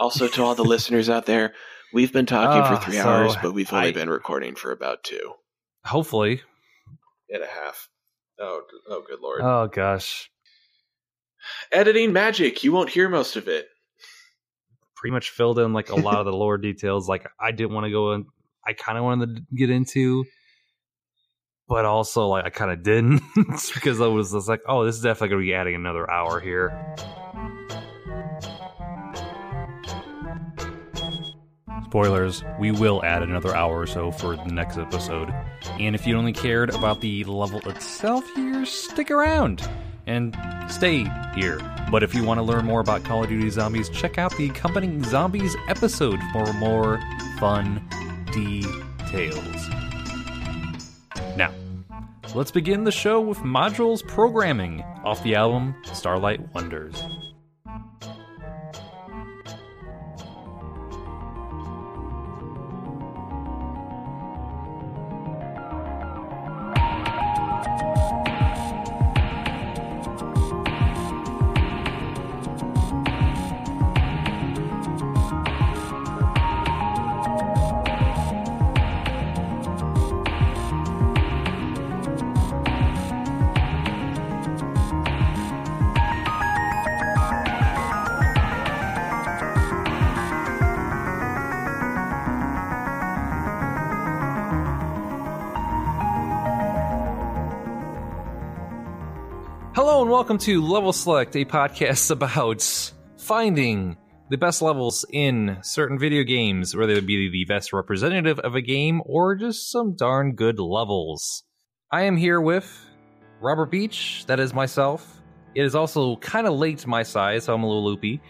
Also, to all the listeners out there, we've been talking Ah, for three so hours, but we've only I- been recording for about two Hopefully. and a half. Oh, oh, good lord! Oh gosh. Editing magic. You won't hear most of it. Pretty much filled in like a lot of the lore details. Like I didn't want to go in. I kind of wanted to get into, but also like I kind of didn't because I was just like, oh, this is definitely gonna be adding another hour here. Spoilers, we will add another hour or so for the next episode. And if you only cared about the level itself here, stick around and stay here. But if you want to learn more about Call of Duty Zombies, check out the accompanying Zombies episode for more fun details. Now, let's begin the show with Modules Programming off the album Starlight Wonders. Welcome to Level Select, a podcast about finding the best levels in certain video games, whether it be the best representative of a game or just some darn good levels. I am here with Robert Beach, that is myself. It is also kind of late to my size, so I'm a little loopy,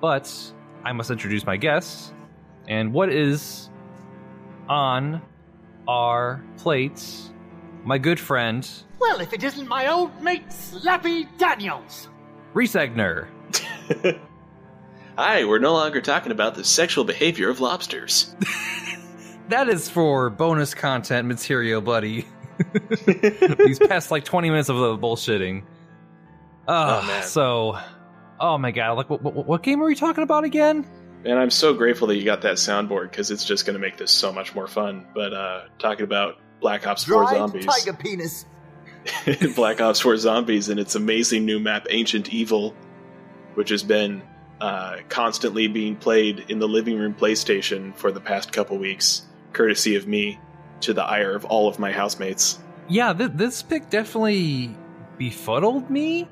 but I must introduce my guests. And what is on our plates? My good friend, Well, if it isn't my old mate Slappy Daniels. Reese Egner. Hi, we're no longer talking about the sexual behavior of lobsters. That is for bonus content material, buddy. These past like 20 minutes of the bullshitting. Uh, Oh, man. So, oh my god, like what, what, what game are we talking about again? And I'm so grateful that you got that soundboard because it's just going to make this so much more fun. But uh, talking about Black Ops 4 Dried Zombies. tiger penis. Black Ops 4 Zombies and its amazing new map, Ancient Evil, which has been uh, constantly being played in the living room PlayStation for the past couple weeks, courtesy of me, to the ire of all of my housemates. Yeah, th- this pick definitely befuddled me.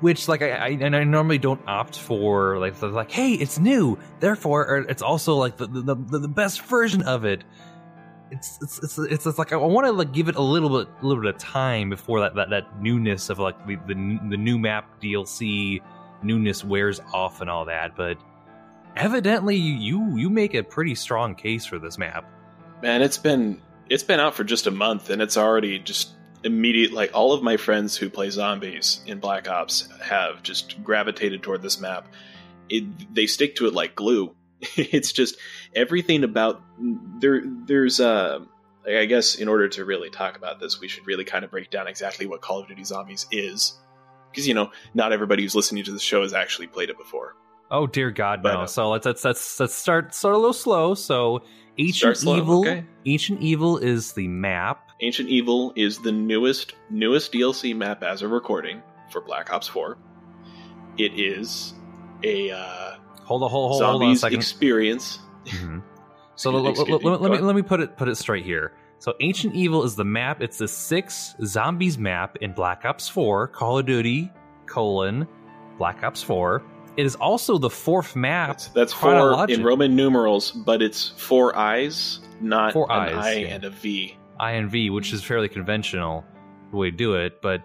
Which, like, I, I and I normally don't opt for like the, like, hey, it's new, therefore, or it's also like the the, the, the best version of it. It's it's it's, it's, it's like I want to like give it a little bit a little bit of time before that that, that newness of like the, the the new map DLC newness wears off and all that. But evidently, you you make a pretty strong case for this map. Man, it's been it's been out for just a month and it's already just immediate like all of my friends who play zombies in Black Ops have just gravitated toward this map. It, they stick to it like glue. it's just everything about there there's uh I guess in order to really talk about this we should really kind of break down exactly what Call of Duty Zombies is because you know not everybody who's listening to the show has actually played it before. Oh dear God, But, no! uh, so let's let's let's let's start start a little slow. So ancient slow, evil, okay. ancient evil is the map. Ancient Evil is the newest newest DLC map as a recording for Black Ops 4. It is a uh, Hold on, hold, hold, hold on a zombies second. experience. Mhm. So Excuse- let, excuse let- me, let- me put it put it straight here. So ancient evil is the map. It's the six zombies map in Black Ops Four, Call of Duty colon Black Ops Four. It is also the fourth map. That's, that's four in Roman numerals, but it's four eyes, not Four an eyes, I yeah. and a V. INV, which is fairly conventional the way to do it, but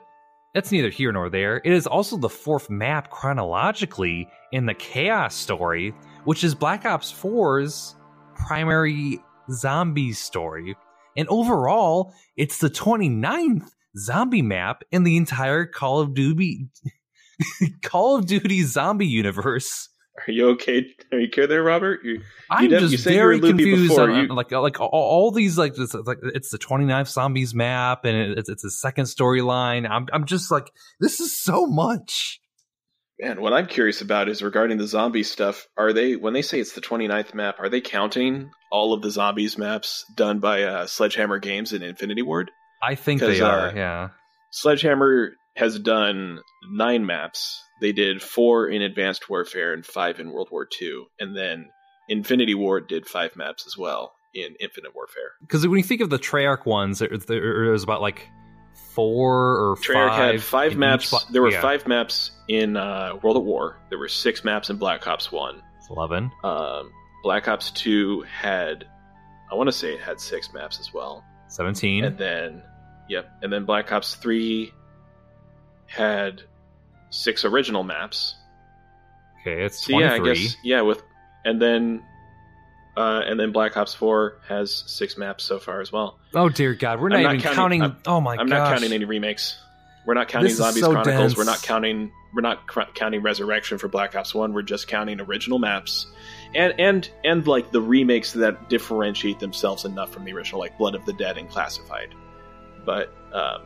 that's neither here nor there. It is also the fourth map chronologically in the Chaos story, which is Black Ops 4's primary zombie story. And overall, it's the 29th zombie map in the entire Call of Duty Call of Duty zombie universe. Are you okay? Are you okay there, Robert? You, I'm you just you very confused. before. On, You- like like all, all these like this, like it's the 29th zombies map and it's it's a second storyline. I'm I'm just like this is so much. Man, what I'm curious about is regarding the zombie stuff. Are they when they say it's the 29th map? Are they counting all of the zombies maps done by uh, Sledgehammer Games and Infinity Ward? I think they are. uh, yeah. Sledgehammer has done nine maps. They did four in Advanced Warfare and five in World War II, and then Infinity Ward did five maps as well in Infinite Warfare. Because when you think of the Treyarch ones, there, there was about like four or Treyarch five. had five maps. there were yeah, five maps in uh, World at War. There were six maps in Black Ops One. Eleven. Um, Black Ops Two had, I want to say it had six maps as well. 17. And then, yep, and then Black Ops Three had six original maps. okay, it's So yeah, I guess yeah, with and then, uh, and then Black Ops Four has six maps so far as well. Oh dear God, we're not not even counting- counting. I'm- oh my I'm gosh. not counting any remakes. We're not counting This Zombies so Chronicles. We're not counting. We're not cr- counting Rezurrection for Black Ops One. We're just counting original maps, and and and like the remakes that differentiate themselves enough from the original, like Blood of the Dead and Classified. But um,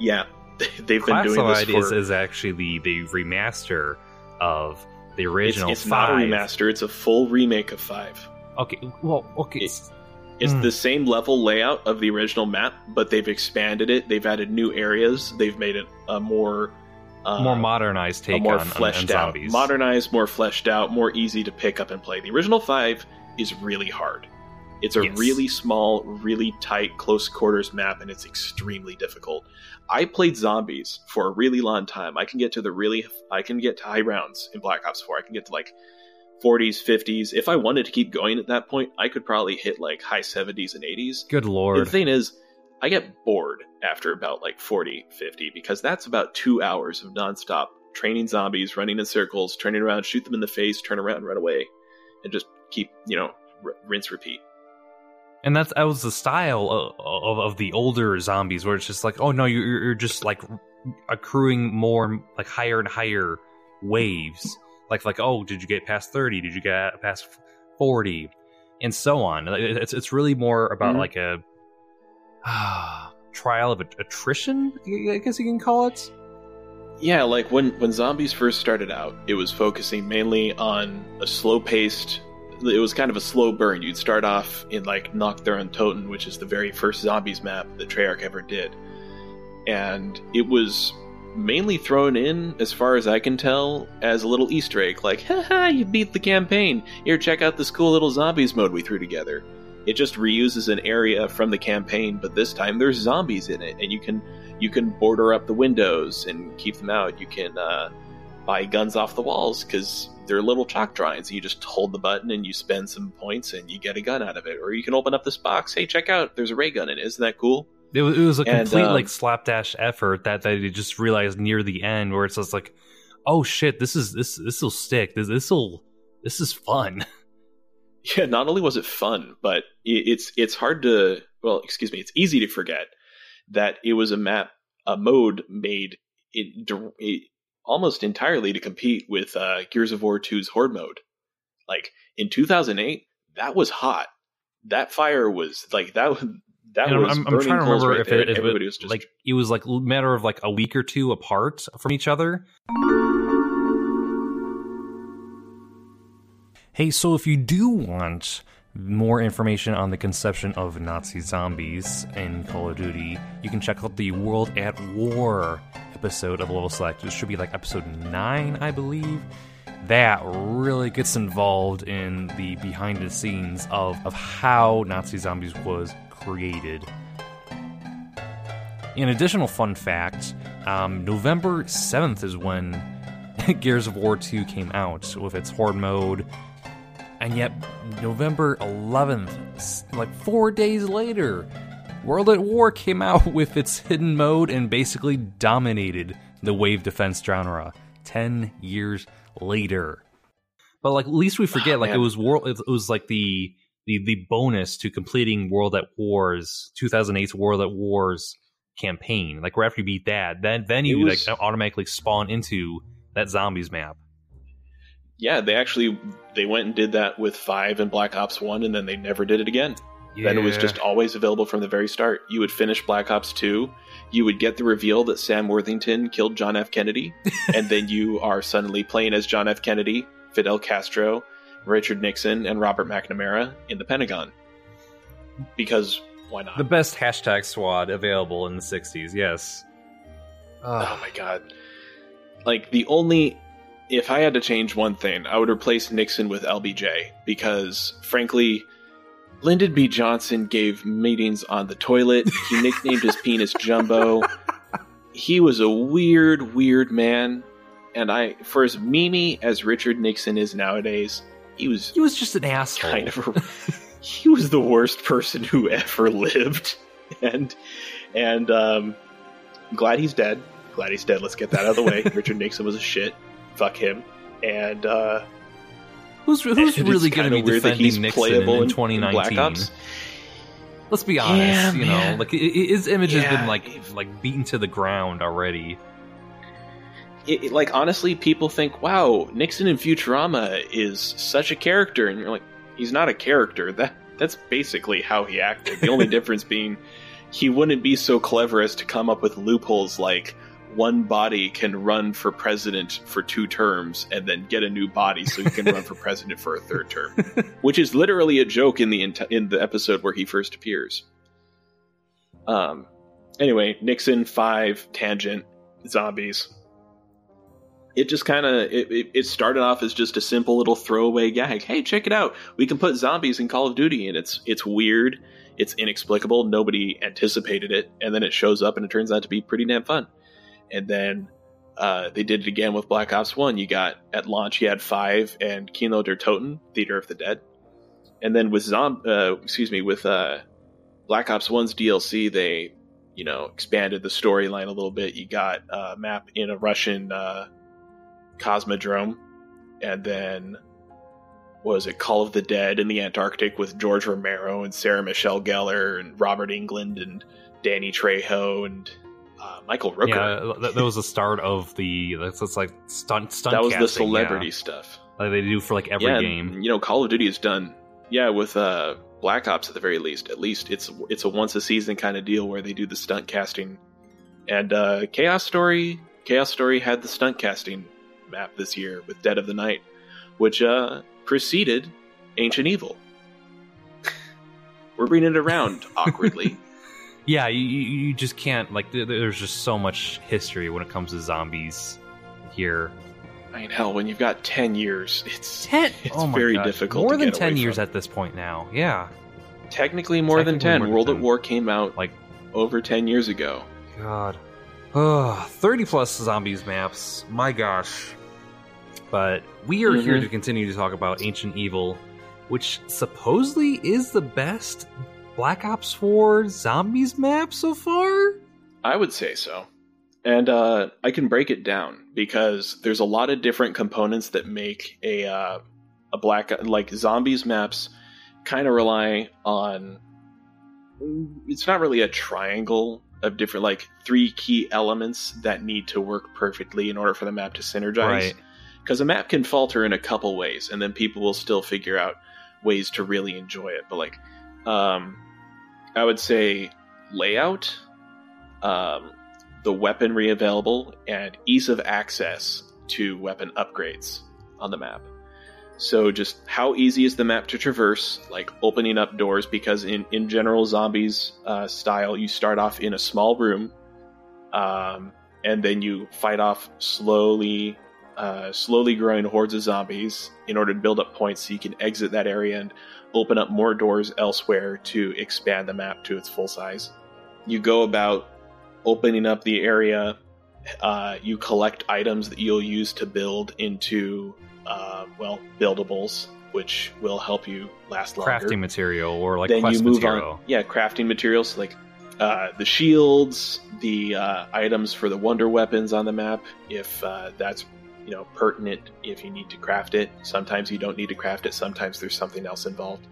yeah, they've been doing this Classified is, for. is actually the, the remaster of the it's original it's not a remaster. It's a full remake of five. Okay, well, okay. It's- It's Hmm. the same level layout of the original map, but they've expanded it. They've added new areas. They've made it a more uh, more modernized take more on, on- fleshed on out, zombies. modernized, more fleshed out, more easy to pick up and play. The original five is really hard. It's a Yes. really small, really tight, close quarters map, and it's extremely difficult. I played zombies for a really long time. I can get to the really, I can get to high rounds in Black Ops Four. I can get to like 40s, 50s. If I wanted to keep going at that point, I could probably hit like high 70s and 80s. Good lord. The thing is, I get bored after about like 40, 50 because that's about two hours of nonstop training zombies, running in circles, turning around, shoot them in the face, turn around, run away, and just keep, you know, r- rinse, repeat. And that's that was the style of, of, of the older zombies, where it's just like, oh no, you're, you're just like accruing more, like higher and higher waves. Like like, oh, did you get past thirty? Did you get past forty? And so on. It's it's really more about Mhm. like a trial of attrition, I guess you can call it. Yeah, like when when zombies first started out, it was focusing mainly on a slow paced. It was kind of a slow burn. You'd start off in like Nacht der Untoten, which is the very first zombies map that Treyarch ever did, and it was mainly thrown in, as far as I can tell, as a little Easter egg. Like, haha, you beat the campaign. Here, check out this cool little zombies mode we threw together. It just reuses an area from the campaign, but this time there's zombies in it, and you can you can border up the windows and keep them out. You can uh, buy guns off the walls because they're little chalk drawings. You just hold the button and you spend some points and you get a gun out of it. Or you can open up this box. Hey, check out! There's a ray gun in it. Isn't that cool? It was, it was a And, complete um, like slapdash effort that that they just realized near the end, where it's just like, oh shit, this is this this will stick. This this will this is fun. Yeah. Not only was it fun, but it's it's hard to well, excuse me, it's easy to forget that it was a map, a mode made it, it almost entirely to compete with uh, Gears of War 2's Horde mode. Like in 2008, that was hot. That fire was like that. was- That And I'm, was. I'm, I'm trying to coals remember right if it, if everybody it was just like it was like a matter of like a week or two apart from each other. Hey, so if you do want more information on the conception of Nazi zombies in Call of Duty, you can check out the World at War episode of Level Select. It should be like episode 9, I believe. That really gets involved in the behind the scenes of, of how Nazi Zombies was created. An additional fun fact um, November 7th is when Gears of War 2 came out with its Horde mode. And yet, November 11th, like four days later, World at War came out with its hidden mode and basically dominated the wave defense genre. 10 years later. But like, at least we forget, Oh, like, it was world, it was like the, the, the bonus to completing World at War's 2008's World at War's campaign. Like, right after you beat that, then, then you was- like automatically spawn into that zombies map. yeah. They actually they went and did that with five and Black Ops One, and then they never did it again. Then it was just always available from the very start. You would finish Black Ops 2, you would get the reveal that Sam Worthington killed John F. Kennedy, and then you are suddenly playing as John F. Kennedy, Fidel Castro, Richard Nixon, and Robert McNamara in the Pentagon. Because why not? the best hashtag squad available in the 60s. Yes. oh my god. Like the only if I had to change one thing, I would replace Nixon with LBJ because frankly Lyndon B. Johnson gave meetings on the toilet. He nicknamed his penis Jumbo. He was a weird, weird man. And I, for as memey as Richard Nixon is nowadays, he was He was just an asshole. kind of a, he was the worst person who ever lived and and um glad he's dead glad he's dead let's get that out of the way richard nixon was a shit fuck him and uh Who's, who's it's really going to be defending Nixon in, playable in in 2019? Black Let's be honest. Yeah, you man. know, like his image has been like like beaten to the ground already. it, it- like honestly people think wow nixon in futurama is such a character and you're like he's not a character that that's basically how he acted the only difference being he wouldn't be so clever as to come up with loopholes like one body can run for president for two terms and then get a new body so he can run for president for a third term which is literally a joke in the in the episode where he first appears. Um anyway nixon 5 tangent zombies. It just kind of it, it, it started off as just a simple little throwaway gag. Hey check it out. We can put zombies in call of duty and it's it's weird. It's inexplicable. Nobody anticipated it. And then it shows up and it turns out to be pretty damn fun and then uh, they did it again with black ops 1 you got at launch you had 5 and kino der toten theater of the dead. And then with zom uh, excuse me with uh, black ops 1's dlc they you know expanded the storyline a little bit. You got a map in a russian uh, Cosmodrome, and then was it? Call of the Dead in the Antarctic with George Romero and Sarah Michelle Gellar and Robert Englund and Danny Trejo and uh, Michael Rooker. Yeah, that, that was the start of the that's, that's like stunt stunt. that was the celebrity yeah. stuff. like they do for like every yeah, game. and, you know, Call of Duty is done. Yeah, with uh, Black Ops at the very least. At least it's it's a once a season kind of deal where they do the stunt casting. And uh, Chaos Story, Chaos Story had the stunt casting map this year with Dead of the Night, which uh, preceded Ancient Evil. We're bringing it around awkwardly. Yeah, you, you just can't like. There's just so much history when it comes to zombies here. I mean, hell, when you've got ten years, it's Ten. It's oh very God. difficult More to than ten years from. at this point now. Yeah. technically more than ten. more than World 10. at War came out Like over ten years ago. God. Ugh, 30 plus zombies maps. My gosh. But we are here Mhm. to continue to talk about Ancient Evil, which supposedly is the best Black Ops 4 zombies map so far. I would say so. And uh, I can break it down because there's a lot of different components that make a uh, a black like zombies maps kind of rely on it's not really a triangle of different like three key elements that need to work perfectly in order for the map to synergize Right. because a map can falter in a couple ways and then people will still figure out ways to really enjoy it but like um i would say layout um the weaponry available and ease of access to weapon upgrades on the map. So just how easy is the map to traverse like opening up doors because in in general zombies uh, style you start off in a small room um, and then you fight off slowly uh, slowly growing hordes of zombies in order to build up points so you can exit that area and open up more doors elsewhere to expand the map to its full size. You go about opening up the area. Uh, you collect items that you'll use to build into, uh, well, buildables, which will help you last longer Crafting material or like then quest you move material. on. Yeah, crafting materials like uh, the shields, the uh, items for the wonder weapons on the map, if uh, that's you know pertinent. If you need to craft it, sometimes you don't need to craft it. Sometimes there's something else involved.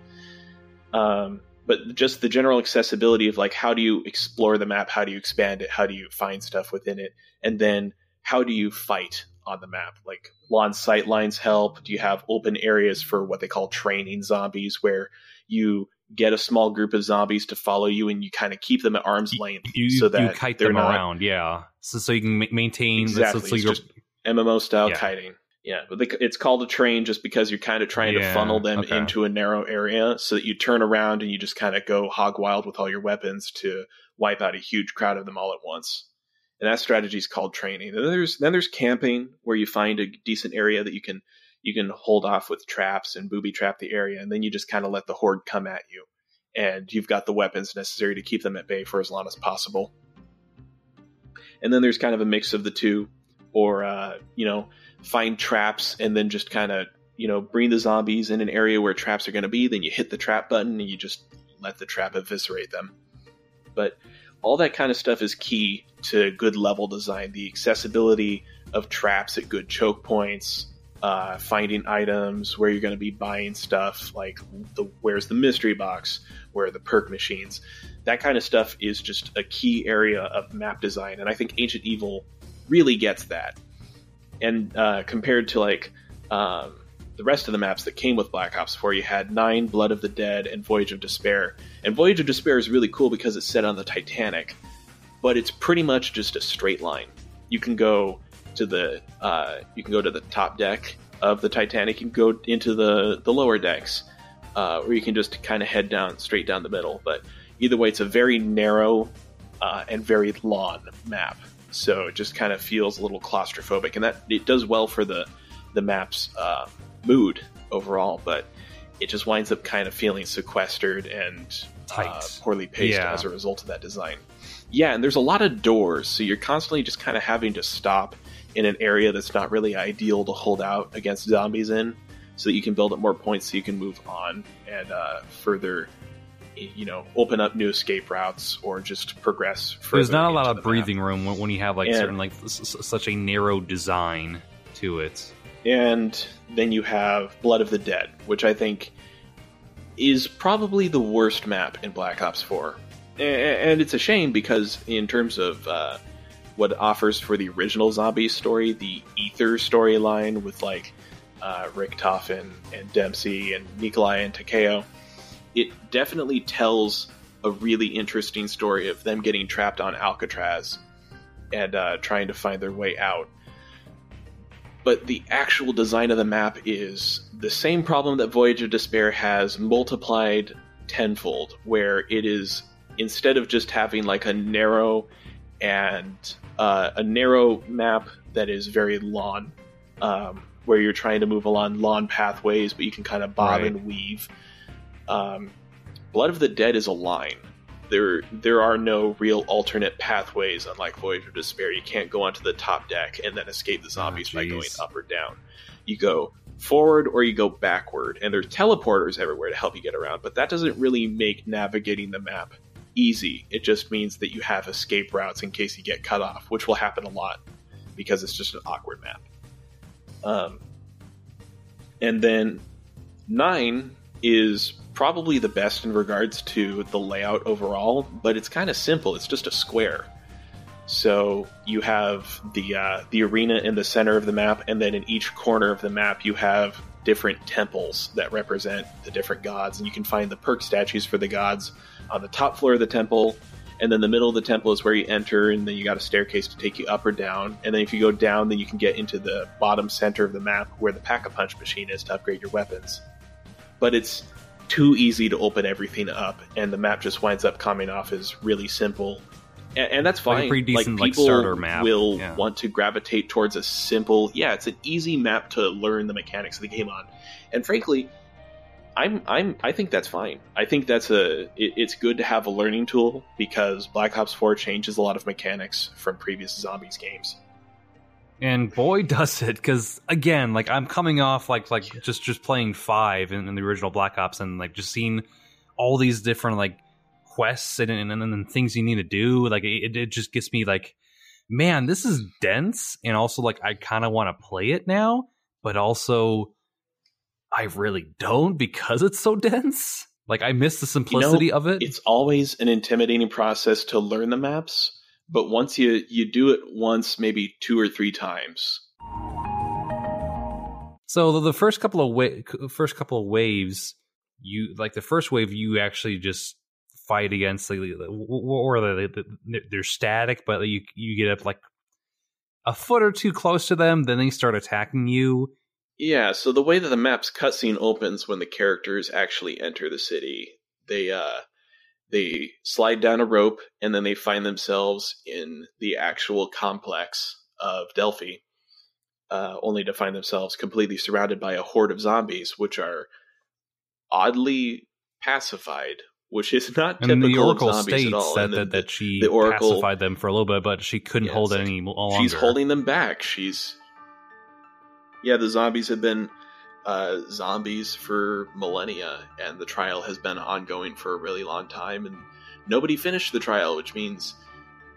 Um, but just the general accessibility of like how do you explore the map? How do you expand it? How do you find stuff within it? And then how do you fight on the map? Like lawn sight lines help. Do you have open areas for what they call training zombies where you get a small group of zombies to follow you, and you kind of keep them at arm's length You, so that you kite them not, around, yeah. So so you can maintain Exactly. So, so you're, just MMO style Yeah. kiting. Yeah, but they, it's called a train just because you're kind of trying to funnel them okay. into a narrow area so that you turn around and you just kind of go hog wild with all your weapons to wipe out a huge crowd of them all at once. And that strategy is called training. Then there's then there's camping where you find a decent area that you can you can hold off with traps and booby trap the area, and then you just kind of let the horde come at you, and you've got the weapons necessary to keep them at bay for as long as possible. And then there's kind of a mix of the two, or uh, you know, find traps and then just kind of you know bring the zombies in an area where traps are going to be. Then you hit the trap button and you just let the trap eviscerate them. But all that kind of stuff is key to good level design. The accessibility of traps at good choke points, uh, finding items, where you're going to be buying stuff, like the where's the mystery box, where are the perk machines. That kind of stuff is just a key area of map design, and I think Ancient Evil really gets that. And uh, compared to like um, the rest of the maps that came with Black Ops 4, you had Nine, Blood of the Dead, and Voyage of Despair. And Voyage of Despair is really cool because it's set on the Titanic, but it's pretty much just a straight line. You can go to the uh, you can go to the top deck of the Titanic. and go into the the lower decks, uh, or you can just kind of head down straight down the middle. But either way, it's a very narrow uh, and very long map, so it just kind of feels a little claustrophobic, and that it does well for the the map's uh, mood overall. But it just winds up kind of feeling sequestered and Tight. uh, poorly paced Yeah. as a result of that design. Yeah, and there's a lot of doors, so you're constantly just kind of having to stop in an area that's not really ideal to hold out against zombies in, so that you can build up more points so you can move on and uh, further, you know, open up new escape routes or just progress further. There's not a lot of the map. breathing room when, when you have like Yeah. certain like such a narrow design to it. and then you have Blood of the Dead, which I think is probably the worst map in Black Ops 4. And it's a shame because, in terms of uh, what it offers for the original zombie story, the Ether storyline with like uh, Richtofen and Dempsey and Nikolai and Takeo, it definitely tells a really interesting story of them getting trapped on Alcatraz and uh, trying to find their way out but the actual design of the map is the same problem that Voyage of Despair has multiplied tenfold, where it is instead of just having like a narrow and uh, a narrow map that is very lawn, um, where you're trying to move along lawn pathways, but you can kind of bob Right. and weave. Um, Blood of the Dead is a line. There, there are no real alternate pathways. Unlike Voyage of Despair, you can't go onto the top deck and then escape the zombies by going up or down. You go forward or you go backward, and there's teleporters everywhere to help you get around. But that doesn't really make navigating the map easy. It just means that you have escape routes in case you get cut off, which will happen a lot because it's just an awkward map. Um, and then nine is probably the best in regards to the layout overall, but it's kind of simple. It's just a square. So you have the uh, the arena in the center of the map, and then in each corner of the map you have different temples that represent the different gods, and you can find the perk statues for the gods on the top floor of the temple, and then the middle of the temple is where you enter, and then you got a staircase to take you up or down, and then if you go down, then you can get into the bottom center of the map where the pack a punch machine is to upgrade your weapons. But it's too easy to open everything up, and the map just winds up coming off as really simple. And, and that's Like fine. pretty decent, like, people starter map, will yeah. want to gravitate towards a simple. Yeah, it's an easy map to learn the mechanics of the game on, and frankly, I'm I'm I think that's fine. I think that's a it, it's good to have a learning tool because Black Ops 4 changes a lot of mechanics from previous zombies games. And boy, does it! Because again, like I'm coming off like like just just playing five in, in the original Black Ops, and like just seeing all these different like quests and and, and, and things you need to do. Like it, it just gets me like, man, this is dense, and also like I kind of want to play it now, but also I really don't because it's so dense. Like I miss the simplicity of it. It's always an intimidating process to learn the maps, but once you you do it once, maybe two or three times, So the, the first couple of wa- first couple of waves, you like the first wave you actually just fight against like or they, they're static but you you get up like a foot or two close to them then they start attacking you. Yeah so the way that the map's cutscene opens when the characters actually enter the city they uh they slide down a rope and then they find themselves in the actual complex of delphi uh, only to find themselves completely surrounded by a horde of zombies which are oddly pacified, which is not and typical the Oracle of zombies states at all. that, the, that she the Oracle, pacified them for a little bit, but she couldn't Yeah, hold it any longer. she's holding them back. She's yeah, the zombies have been uh, zombies for millennia, and the trial has been ongoing for a really long time, and nobody finished the trial, which means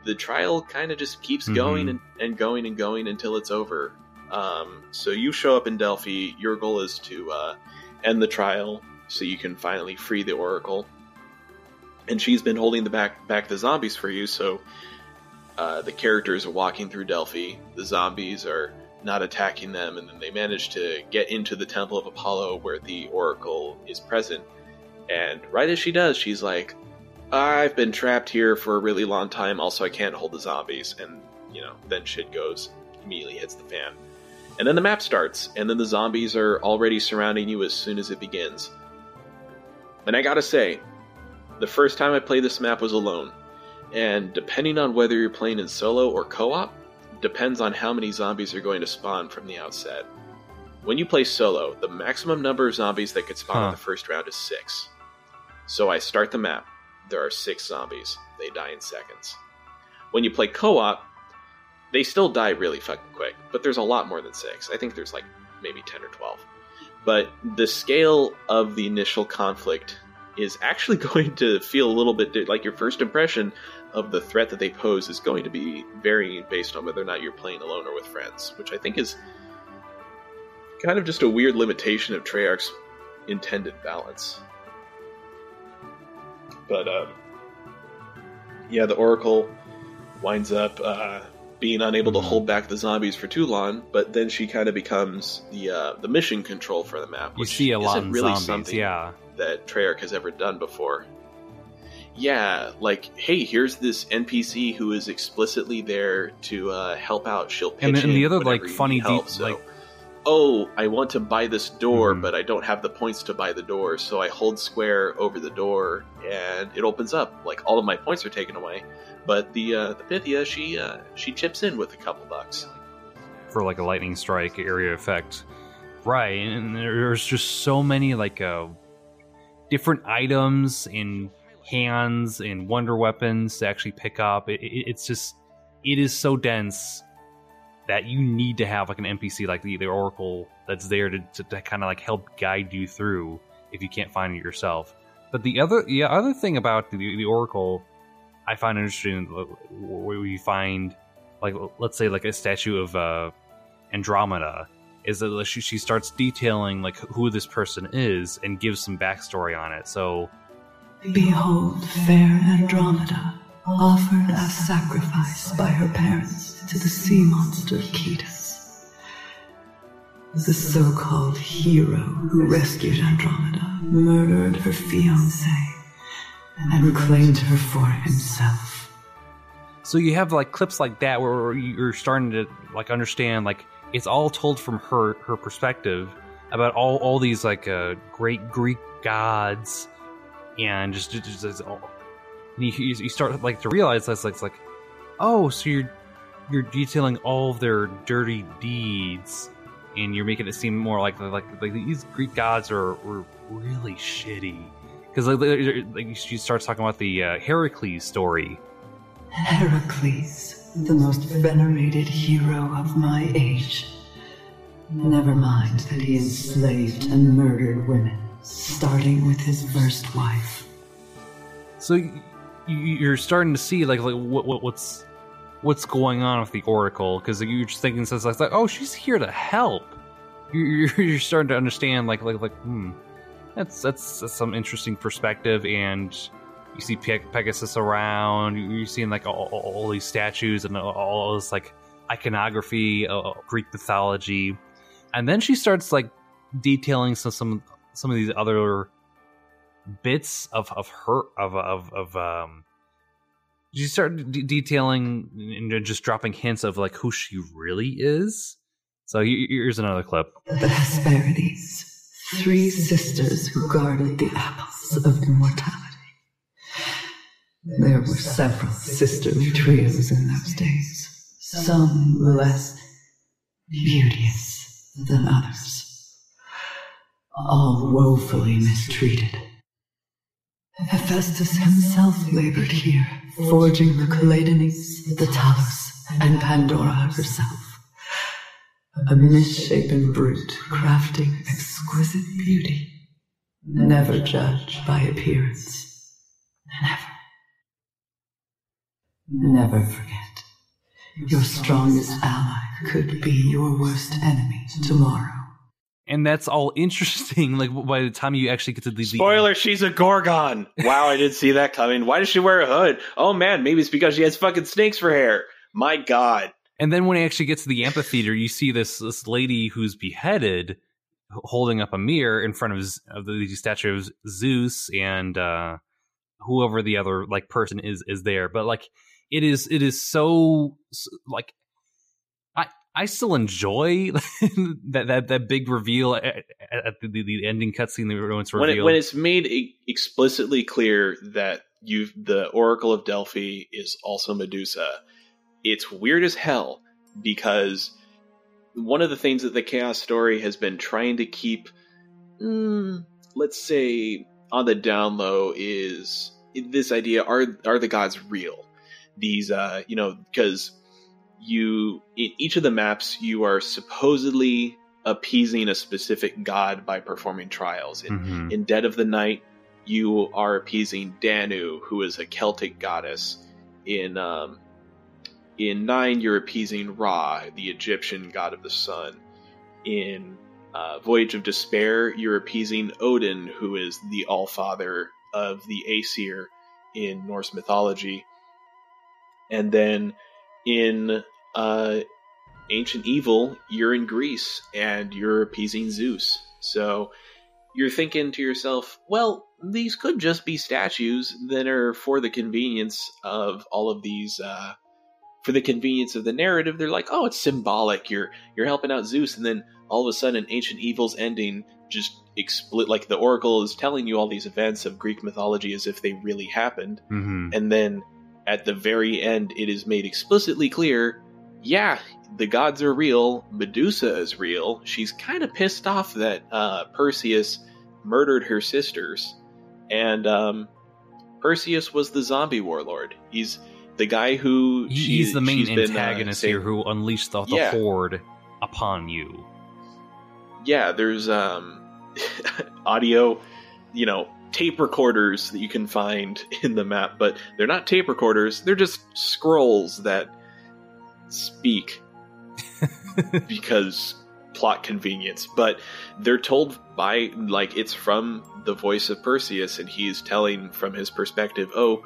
the trial kind of just keeps Mhm. going and, and going and going until it's over. Um, so you show up in Delphi. Your goal is to uh, end the trial, so you can finally free the Oracle. And she's been holding the back back the zombies for you. So uh, the characters are walking through Delphi. The zombies are not attacking them, and then they manage to get into the Temple of Apollo where the Oracle is present. And right as she does, she's like, I've been trapped here for a really long time. Also, I can't hold the zombies. And, you know, then shit goes, immediately hits the fan. And then the map starts, and then the zombies are already surrounding you as soon as it begins. And I gotta say, the first time I played this map was alone. And depending on whether you're playing in solo or co op, depends on how many zombies are going to spawn from the outset. When you play solo, the maximum number of zombies that could spawn Huh. in the first round is six. So I start the map. There are six zombies. They die in seconds. When you play co op, they still die really fucking quick, but there's a lot more than six. I think there's like maybe 10 or 12. But the scale of the initial conflict is actually going to feel a little bit di- like your first impression of the threat that they pose is going to be varying based on whether or not you're playing alone or with friends, which I think is kind of just a weird limitation of Treyarch's intended balance. But um, yeah, the Oracle winds up uh, being unable to Mhm. hold back the zombies for too long, but then she kind of becomes the uh, the mission control for the map. you Which see a lot isn't really zombies, something yeah. that Treyarch has ever done before. Yeah, like, hey, here's this NPC who is explicitly there to uh, help out. She'll pitch And then- and the other, like, funny need de- so, like- oh, I want to buy this door, Mhm. but I don't have the points to buy the door, so I hold square over the door, and it opens up. Like all of my points are taken away, but the uh, the Pythia, she uh, she chips in with a couple bucks. for like a lightning strike area effect right and there's just so many like uh different items and hands and wonder weapons to actually pick up. It, it- it's just it is so dense that you need to have like an npc like the, the oracle that's there to, to, to kind of like help guide you through if you can't find it yourself. But the other the other thing about the, the oracle i find interesting where you find like let's say like a statue of uh andromeda is that she, she starts detailing like who this person is and gives some backstory on it. So Behold, fair Andromeda, offered as sacrifice by her parents to the sea monster Cetus. The so called hero who rescued Andromeda murdered her fiance and reclaimed her for himself. so you have like clips like that where you're starting to like understand like it's all told from her her perspective about all all these like uh great greek gods and just just, just, all, and you, you you start like to realize that's like it's like oh so you're you're detailing all of their dirty deeds and you're making it seem more like like like these greek gods are were really shitty. Because like, like she starts talking about the uh, heracles story. Heracles, the most venerated hero of my age. Never mind that he enslaved and murdered women, starting with his first wife. So you, you're starting to see like like what, what what's what's going on with the Oracle because you're just thinking it's like oh she's here to help. You're, you're starting to understand like like like hmm that's that's, that's some interesting perspective and you see Pe- Pegasus around. you- You're seeing like all, all, these statues and all, this like iconography, uh, Greek mythology, and then she starts like detailing some some some of these other bits of of her of of of um you start d- detailing and just dropping hints of like who she really is. So here's another clip. The hesperides three sisters who guarded the apples of immortality there were several sisterly trios in those days some less beauteous than others all woefully mistreated Hephaestus himself labored here, forging the Calydnes, the Talos, and Pandora herself. A misshapen brute crafting exquisite beauty, never judged by appearance. Never. Never forget. Your strongest ally could be your worst enemy tomorrow and that's all interesting. Like by the time you actually get to the spoiler, she's a Gorgon. Wow, I didn't see that coming. Why does she wear a hood? Oh man, maybe it's because she has fucking snakes for hair. My God. And then when he actually gets to the amphitheater, you see this this lady who's beheaded, holding up a mirror in front of, of the statue of Zeus and uh, whoever the other like person is is there. But like it is it is so like I still enjoy that that that big reveal at, at the, the, ending cutscene. The everyone's revealed. When, it, when it's made explicitly clear that you the Oracle of Delphi is also Medusa, it's weird as hell because one of the things that the Chaos story has been trying to keep, mm, let's say, on the down low is this idea: are are the gods real? These, uh, you know, because you in each of the maps you are supposedly appeasing a specific god by performing trials. In, mm-hmm. in Dead of the Night, you are appeasing Danu, who is a Celtic goddess. In um, in Nine, you're appeasing Ra, the Egyptian god of the sun. In uh, Voyage of Despair, you're appeasing Odin, who is the All Father of the Aesir in Norse mythology. And then in uh, Ancient Evil, you're in Greece and you're appeasing Zeus. So you're thinking to yourself, well, these could just be statues that are for the convenience of all of these. Uh, for the convenience of the narrative, they're like, oh, it's symbolic. You're you're helping out Zeus, and then all of a sudden, Ancient Evil's ending just explicit. Like the Oracle is telling you all these events of Greek mythology as if they really happened, mm-hmm. and then at the very end, it is made explicitly clear yeah, the gods are real. Medusa is real. She's kind of pissed off that uh, Perseus murdered her sisters, and um, Perseus was the zombie warlord. He's the guy who she, he's the main antagonist been, uh, here who unleashed the, the yeah. horde upon you. Yeah, there's um, audio, you know, tape recorders that you can find in the map, but they're not tape recorders. They're just scrolls that speak because plot convenience, but they're told by like it's from the voice of Perseus, and he's telling from his perspective, "Oh,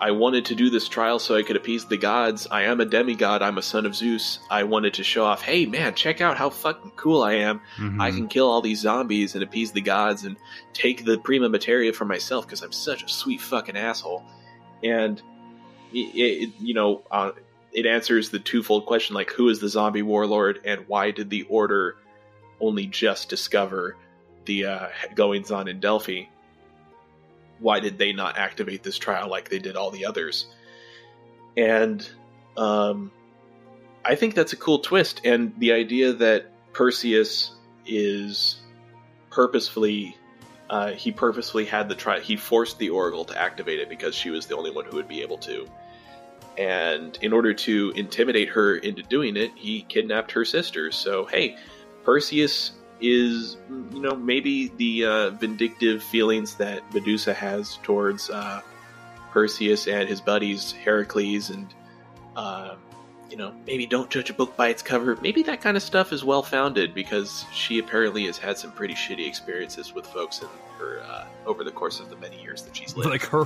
I wanted to do this trial so I could appease the gods. I am a demigod. I'm a son of Zeus. I wanted to show off, hey man, check out how fucking cool I am. Mm-hmm. I can kill all these zombies and appease the gods and take the prima materia for myself because I'm such a sweet fucking asshole." And it, it, you know, uh, it answers the twofold question like who is the zombie warlord and why did the order only just discover the uh, goings on in Delphi? Why did they not activate this trial like they did all the others? And um, I think that's a cool twist. And the idea that Perseus is purposefully uh, he purposefully had the trial. He forced the Oracle to activate it because she was the only one who would be able to. And in order to intimidate her into doing it, he kidnapped her sisters. So, hey, Perseus is, you know, maybe the uh, vindictive feelings that Medusa has towards uh, Perseus and his buddies, Heracles, and, uh, you know, maybe don't judge a book by its cover. Maybe that kind of stuff is well founded because she apparently has had some pretty shitty experiences with folks in her uh, over the course of the many years that she's lived. Like her,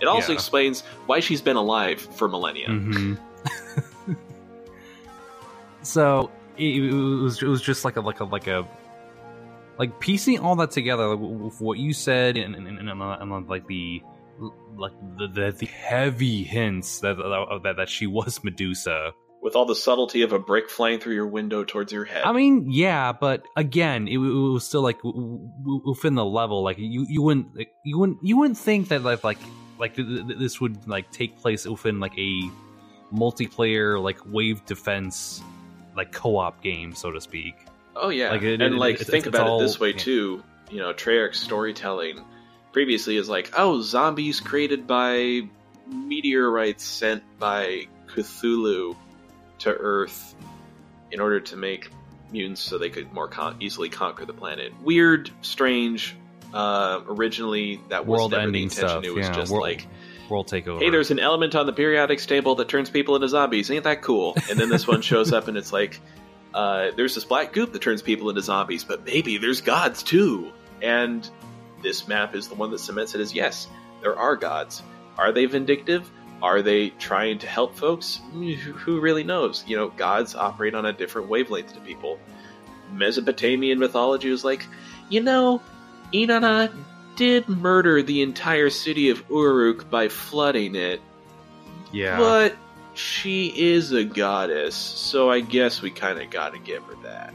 it also yeah. explains why she's been alive for millennia. Mm-hmm. so it, it, was it was just like a like a like a like piecing all that together like, with what you said and, and, and, and, like the like the, the, the heavy hints that, that that she was Medusa. With all the subtlety of a brick flying through your window towards your head. I mean, yeah, but again, it, it was still like within the level. Like you, you wouldn't, like, you wouldn't, you wouldn't think that like like like th- th- this would like take place within like a multiplayer like wave defense like co-op game, so to speak. Oh yeah, like, it- and it- like it's- think about all- it this way yeah. too. You know, Treyarch's storytelling previously is like, oh, zombies created by meteorites sent by Cthulhu to Earth in order to make mutants so they could more con- easily conquer the planet. Weird, strange. Uh, originally, that was never the intention. stuff. It was yeah, just world, like, world takeover. hey, there's an element on the periodic table that turns people into zombies. Ain't that cool? And then this one shows up and it's like, uh, there's this black goop that turns people into zombies, but maybe there's gods too. And this map is the one that cements it as yes, there are gods. Are they vindictive? Are they trying to help folks? Who who really knows? You know, gods operate on a different wavelength to people. Mesopotamian mythology was like, you know, Inanna did murder the entire city of Uruk by flooding it, yeah. but she is a goddess, so I guess we kind of got to give her that.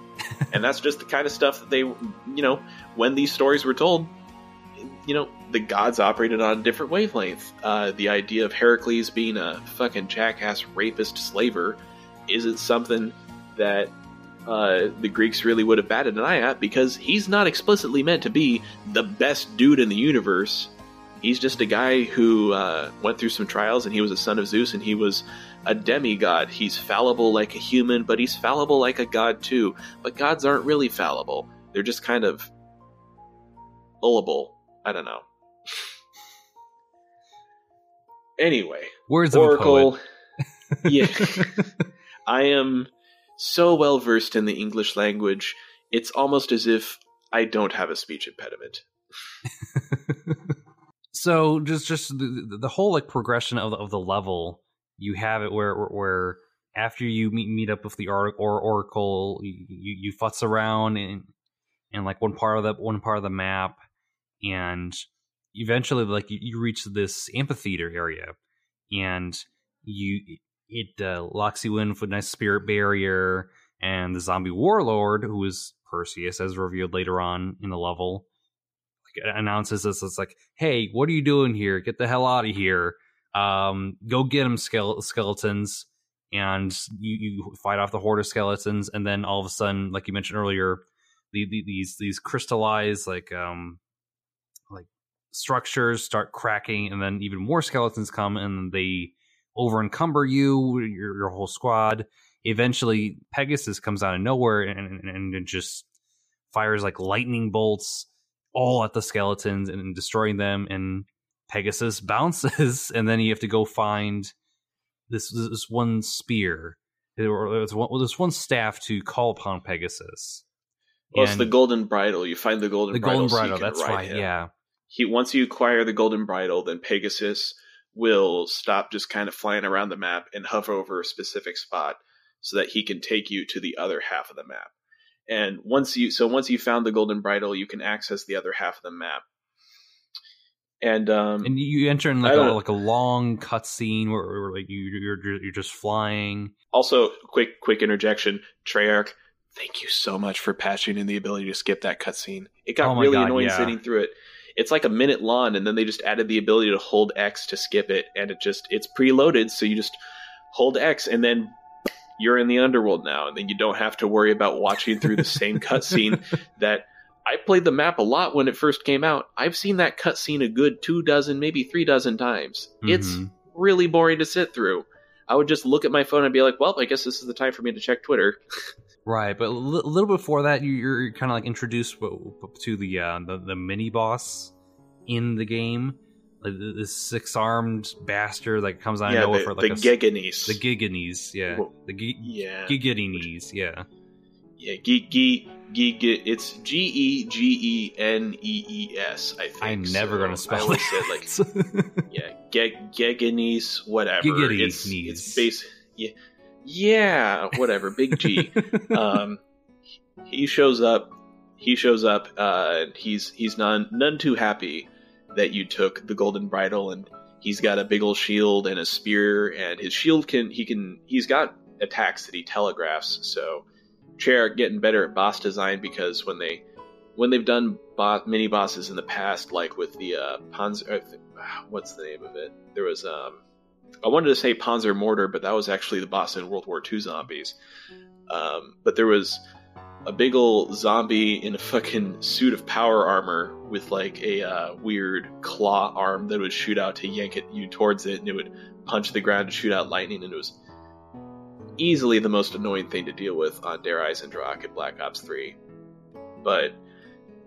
and that's just the kind of stuff that they, you know, when these stories were told, you know, the gods operated on a different wavelength. Uh, the idea of Heracles being a fucking jackass rapist slaver isn't something that uh, the Greeks really would have batted an eye at because he's not explicitly meant to be the best dude in the universe. He's just a guy who uh, went through some trials and he was a son of Zeus and he was a demigod. He's fallible like a human, but he's fallible like a god too. But gods aren't really fallible, they're just kind of gullible. I don't know. anyway, Words of Oracle. yeah. I am so well versed in the English language, it's almost as if I don't have a speech impediment. So just just the, the whole like progression of the, of the level you have it where where after you meet meet up with the or, or oracle you, you futz around in in like one part of the one part of the map and eventually like you, you reach this amphitheater area and you it uh, locks you in with a nice spirit barrier and the zombie warlord who is perseus as revealed later on in the level announces this it's like hey what are you doing here? Get the hell out of here. Um go get them skele- skeletons. And you, you fight off the horde of skeletons and then all of a sudden like you mentioned earlier the, the, these these crystallized like um like structures start cracking and then even more skeletons come and they over encumber you your, your whole squad. Eventually pegasus comes out of nowhere and, and, and just fires like lightning bolts all at the skeletons and destroying them and pegasus bounces and then you have to go find this this one spear or this one, this one staff to call upon pegasus Well, it's the golden bridle. You find the golden the bridle. golden bridle can that's right him. yeah He once you acquire the golden bridle, then Pegasus will stop just kind of flying around the map and hover over a specific spot so that he can take you to the other half of the map. And once you so once you found the golden bridle, you can access the other half of the map. And um and you enter in like a, like a long cutscene where, where like you you're you're just flying also quick quick interjection, Treyarch, thank you so much for patching in the ability to skip that cutscene. It got Oh really God, annoying yeah. sitting through it. It's like a minute long, and then they just added the ability to hold X to skip it, and it just it's preloaded, so you just hold X, and then you're in the underworld now, and then you don't have to worry about watching through the same cutscene that I played the map a lot when it first came out. I've seen that cutscene a good two dozen, maybe three dozen times. It's Mhm. really boring to sit through. I would just look at my phone and be like, "Well, I guess this is the time for me to check Twitter." Right, but a little before that, you, you're kind of like introduced to the, uh, the the mini boss in the game, like this six armed bastard that comes out of nowhere the, for like the a Geganese. the giganese, yeah, the gi- yeah, giganese, yeah. yeah, ge- ge- ge- It's G E G E N E E S. I think. I'm never so gonna spell it. like yeah, ge- Geganese, whatever. Giganese. It's, it's base. Yeah, yeah, whatever. Big G. um, he shows up. he shows up uh, and he's he's none none too happy that you took the golden bridle and he's got a big old shield and a spear and his shield can he can he's got attacks that he telegraphs. So chair getting better at boss design because when they when they've done bo- mini bosses in the past like with the uh, Panzer what's the name of it? There was um I wanted to say Panzermörder but that was actually the boss in World War II zombies. Um, but there was a big old zombie in a fucking suit of power armor with like a uh, weird claw arm that would shoot out to yank it you towards it, and it would punch the ground to shoot out lightning, and it was easily the most annoying thing to deal with on Der Eisendrache in Black Ops 3. But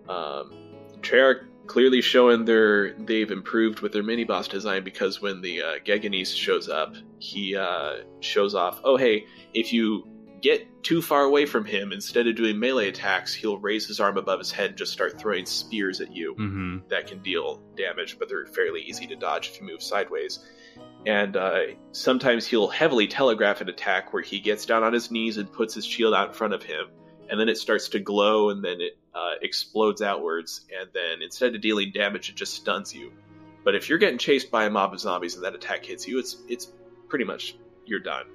um, Treyarch clearly showing their they've improved with their mini boss design because when the uh, Geganese shows up, he uh, shows off. Oh hey, if you get too far away from him, instead of doing melee attacks, he'll raise his arm above his head and just start throwing spears at you Mm-hmm. that can deal damage, but they're fairly easy to dodge if you move sideways. And uh, sometimes he'll heavily telegraph an attack where he gets down on his knees and puts his shield out in front of him, and then it starts to glow and then it uh, explodes outwards, and then instead of dealing damage, it just stuns you. But if you're getting chased by a mob of zombies and that attack hits you, it's it's pretty much you're done.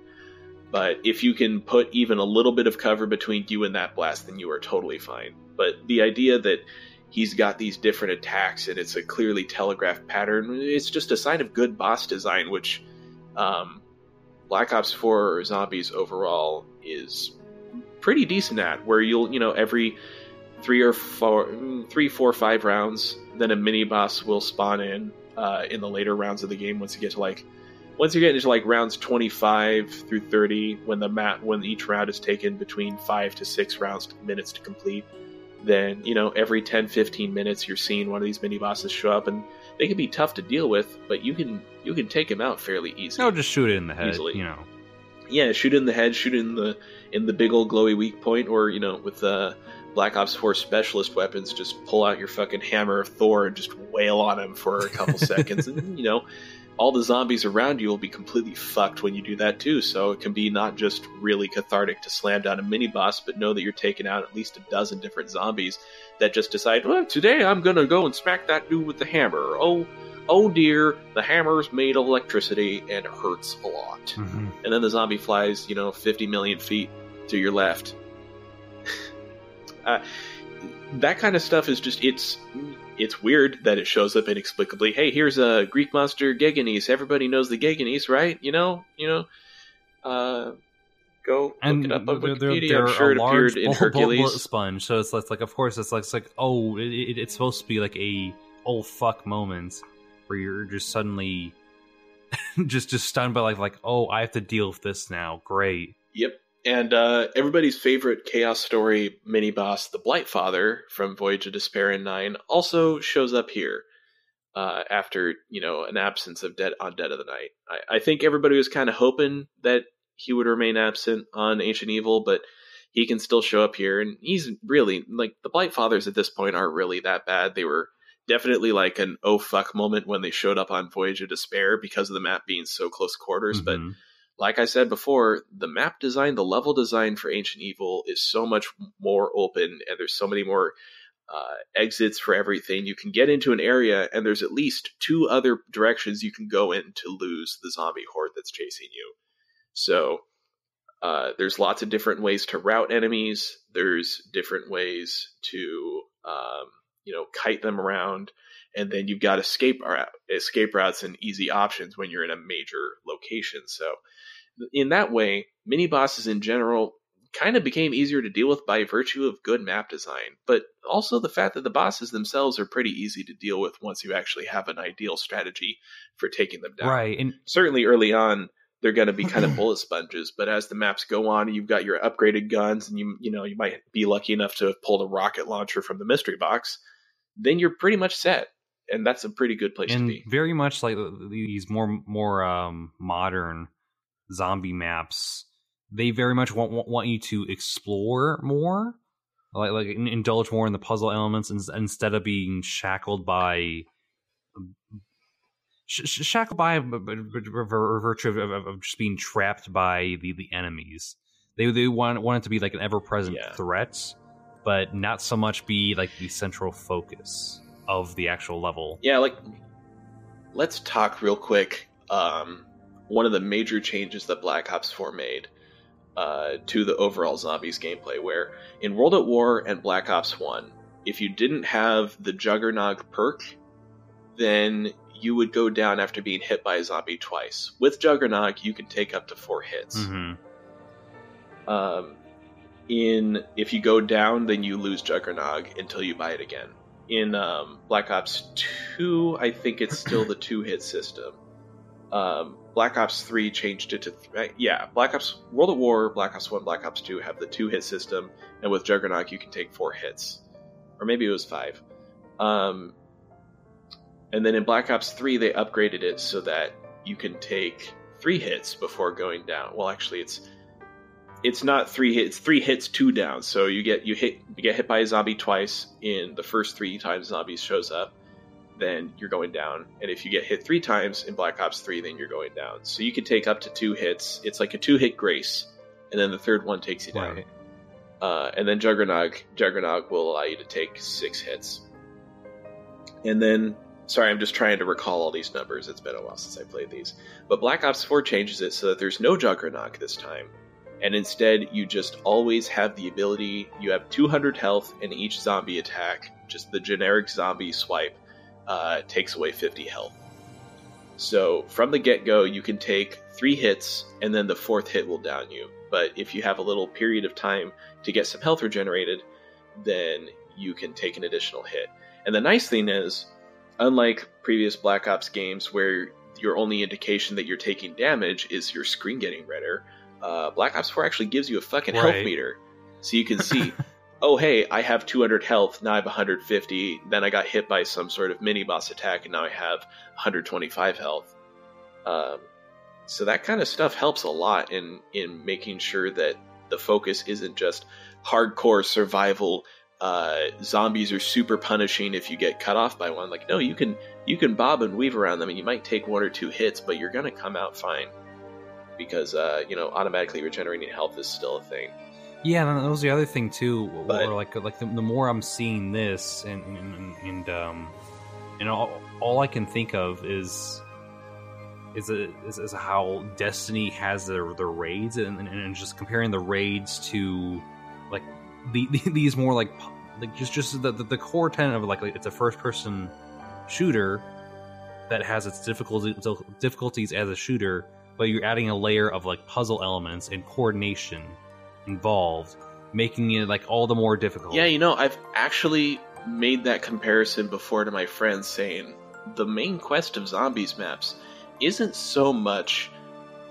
But if you can put even a little bit of cover between you and that blast, then you are totally fine. But the idea that he's got these different attacks and it's a clearly telegraphed pattern, it's just a sign of good boss design, which um, Black Ops 4 or Zombies overall is pretty decent at. Where you'll, you know, every three or four, three, four, five rounds, then a mini boss will spawn in uh, in the later rounds of the game once you get to like once you get into like rounds 25 through 30 when the map when each round is taken between 5 to 6 rounds minutes to complete then you know every 10 15 minutes you're seeing one of these mini bosses show up and they can be tough to deal with but you can you can take them out fairly easy No, just shoot it in the head. Easily. You know. yeah shoot it in the head shoot it in the in the big old glowy weak point or you know with uh Black Ops 4 specialist weapons, just pull out your fucking hammer of Thor and just wail on him for a couple seconds. And, you know, all the zombies around you will be completely fucked when you do that too. So it can be not just really cathartic to slam down a mini boss, but know that you're taking out at least a dozen different zombies that just decide, well, today I'm gonna go and smack that dude with the hammer. Oh, oh dear, the hammer's made of electricity and it hurts a lot. Mm-hmm. And then the zombie flies, you know, 50 million feet to your left. uh, that kind of stuff is just it's it's weird that it shows up inexplicably. Hey, here's a Greek monster Geganese. Everybody knows the Geganese, right? You know, you know. Uh, go And look it up on they're, Wikipedia. they're I'm sure a it large appeared in bullet Hercules. sponge, so it's like, like of course it's like it's like oh it, it, it's supposed to be like a oh fuck moment where you're just suddenly just just stunned by like like oh I have to deal with this now. Great. Yep. And uh, everybody's favorite Chaos Story mini boss, the Blight Father from Voyage of Despair in 9, also shows up here uh, after, you know, an absence of Dead on Dead of the Night. I, I think everybody was kind of hoping that he would remain absent on Ancient Evil, but he can still show up here. And he's really, like, the Blight Fathers at this point aren't really that bad. They were definitely like an oh fuck moment when they showed up on Voyage of Despair because of the map being so close quarters, but Mhm. Like I said before, the map design, the level design for Ancient Evil is so much more open, and there's so many more uh, exits for everything. You can get into an area, and there's at least two other directions you can go in to lose the zombie horde that's chasing you. So uh, there's lots of different ways to route enemies. There's different ways to um, you know kite them around, and then you've got escape route, escape routes and easy options when you're in a major location. So in that way, mini bosses in general kind of became easier to deal with by virtue of good map design, but also the fact that the bosses themselves are pretty easy to deal with once you actually have an ideal strategy for taking them down. Right, and Certainly early on, they're going to be kind of bullet sponges, but as the maps go on, you've got your upgraded guns, and you you know you might be lucky enough to have pulled a rocket launcher from the mystery box. Then you're pretty much set, and that's a pretty good place to and be. very much like these more more um, modern zombie maps they very much want want, want you to explore more like like indulge more in the puzzle elements ins- instead of being shackled by sh- sh- shackled by virtue of, of, of just being trapped by the, the enemies they they want want it to be like an ever present Yeah. threat but not so much be like the central focus of the actual level. Yeah, like let's talk real quick. Um, one of the major changes that Black Ops 4 made uh, to the overall zombies gameplay, where in World at War and Black Ops 1, if you didn't have the Juggernog perk, then you would go down after being hit by a zombie twice. With Juggernog, you can take up to four hits. Mm-hmm. Um, in if you go down, then you lose Juggernog until you buy it again. In um, Black Ops Two, I think it's still the two hit system. Um, Black Ops Three changed it to th- yeah. Black Ops World at War, Black Ops One, Black Ops Two have the two hit system, and with Juggernog you can take four hits, or maybe it was five. Um, and then in Black Ops 3, they upgraded it so that you can take three hits before going down. Well, actually, it's it's not three hits. Three hits, two down. So you get you hit you get hit by a zombie twice in the first three times zombie shows up, then you're going down. And if you get hit three times in Black Ops 3, then you're going down. So you can take up to two hits. It's like a two hit grace, and then the third one takes you down. Right. Uh, and then Juggernog, Juggernog will allow you to take six hits. And then, sorry, I'm just trying to recall all these numbers. It's been a while since I played these. But Black Ops 4 changes it so that there's no Juggernog this time. And instead, you just always have the ability, you have 200 health, and each zombie attack, just the generic zombie swipe, uh, takes away 50 health. So from the get go, you can take three hits, and then the fourth hit will down you. But if you have a little period of time to get some health regenerated, then you can take an additional hit. And the nice thing is, unlike previous Black Ops games where your only indication that you're taking damage is your screen getting redder, uh, Black Ops 4 actually gives you a fucking health meter. So you can see, oh, hey, I have 200 health, now I have 150, then I got hit by some sort of mini boss attack, and now I have 125 health. Um, so that kind of stuff helps a lot in, in making sure that the focus isn't just hardcore survival. Uh, zombies are super punishing if you get cut off by one. Like, no, you can you can bob and weave around them, and you might take one or two hits, but you're gonna come out fine because uh, you know automatically regenerating health is still a thing. Yeah, and that was the other thing too. But- Or like like the, the more I'm seeing this, and and, and um, and all, all I can think of is is, a, is is how Destiny has their their raids, and, and, and just comparing the raids to like the, these more like like just just the the, the core tenet of like, like it's a first person shooter that has its difficulty, difficulties as a shooter, but you're adding a layer of like puzzle elements and coordination involved, making it like all the more difficult. Yeah, you know, I've actually made that comparison before to my friends, saying the main quest of zombies maps isn't so much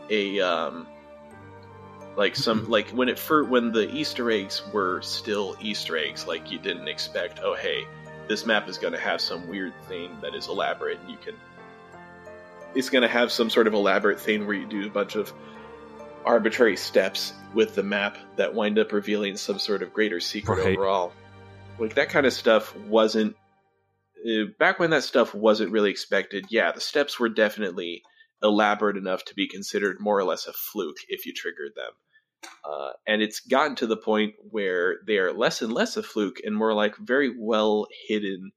a um, like some like when it for when the Easter eggs were still Easter eggs, like you didn't expect. Oh, hey, this map is going to have some weird thing that is elaborate, and you can. It's going to have some sort of elaborate thing where you do a bunch of arbitrary steps with the map that wind up revealing some sort of greater secret Right. overall. Like that kind of stuff wasn't uh, back when that stuff wasn't really expected. Yeah, the steps were definitely elaborate enough to be considered more or less a fluke if you triggered them. Uh, and it's gotten to the point where they are less and less a fluke and more like very well hidden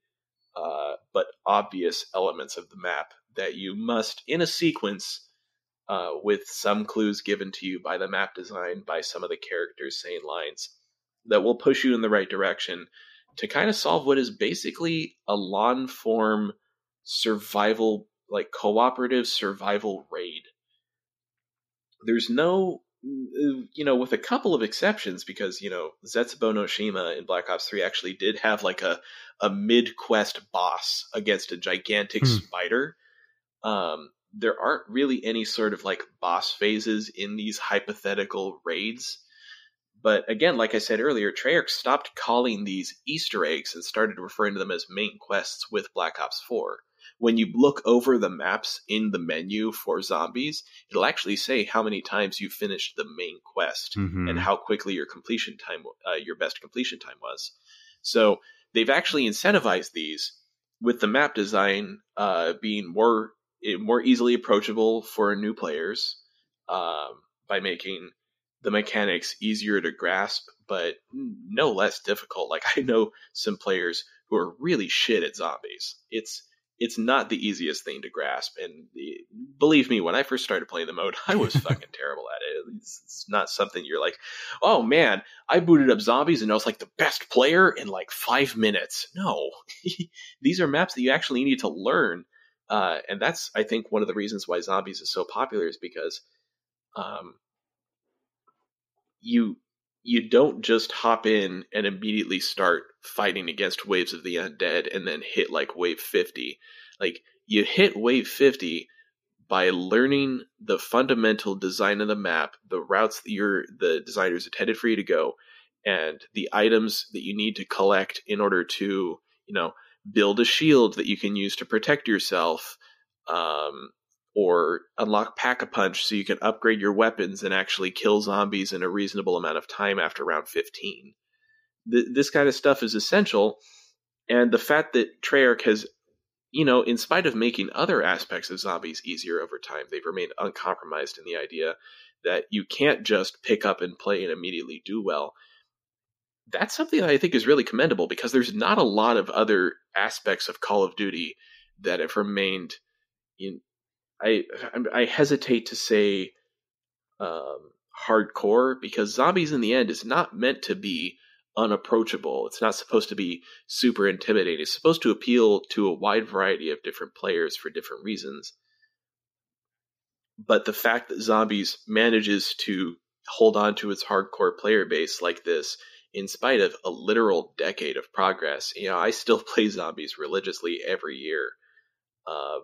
uh, but obvious elements of the map that you must, in a sequence, uh, with some clues given to you by the map design, by some of the characters saying lines, that will push you in the right direction to kind of solve what is basically a lawn form survival, like cooperative survival raid. There's no, you know, with a couple of exceptions, because, you know, Zetsubo no Shima in Black Ops 3 actually did have like a, a mid quest boss against a gigantic Hmm. spider. Um, there aren't really any sort of like boss phases in these hypothetical raids. But again, like I said earlier, Treyarch stopped calling these Easter eggs and started referring to them as main quests with Black Ops 4. When you look over the maps in the menu for zombies, it'll actually say how many times you finished the main quest Mhm. and how quickly your completion time, uh, your best completion time was. So they've actually incentivized these with the map design uh, being more eh, more easily approachable for new players um, by making the mechanics easier to grasp, but no less difficult. Like I know some players who are really shit at zombies. It's it's not the easiest thing to grasp, and the, believe me, when I first started playing the mode, I was fucking terrible at it. It's, it's not something you're like, oh man, I booted up zombies and I was like the best player in like five minutes. No, these are maps that you actually need to learn, uh, and that's I think one of the reasons why zombies is so popular is because um, you you don't just hop in and immediately start fighting against waves of the undead and then hit like wave 50 like you hit wave 50 by learning the fundamental design of the map the routes that your the designers intended for you to go and the items that you need to collect in order to you know build a shield that you can use to protect yourself um, or unlock pack a punch so you can upgrade your weapons and actually kill zombies in a reasonable amount of time after round 15. Th- this kind of stuff is essential, and the fact that Treyarch has, you know, in spite of making other aspects of zombies easier over time, they've remained uncompromised in the idea that you can't just pick up and play and immediately do well. That's something that I think is really commendable because there's not a lot of other aspects of Call of Duty that have remained in I I hesitate to say um, hardcore because zombies in the end is not meant to be unapproachable. It's not supposed to be super intimidating. It's supposed to appeal to a wide variety of different players for different reasons. But the fact that zombies manages to hold on to its hardcore player base like this in spite of a literal decade of progress, you know, I still play zombies religiously every year. Um,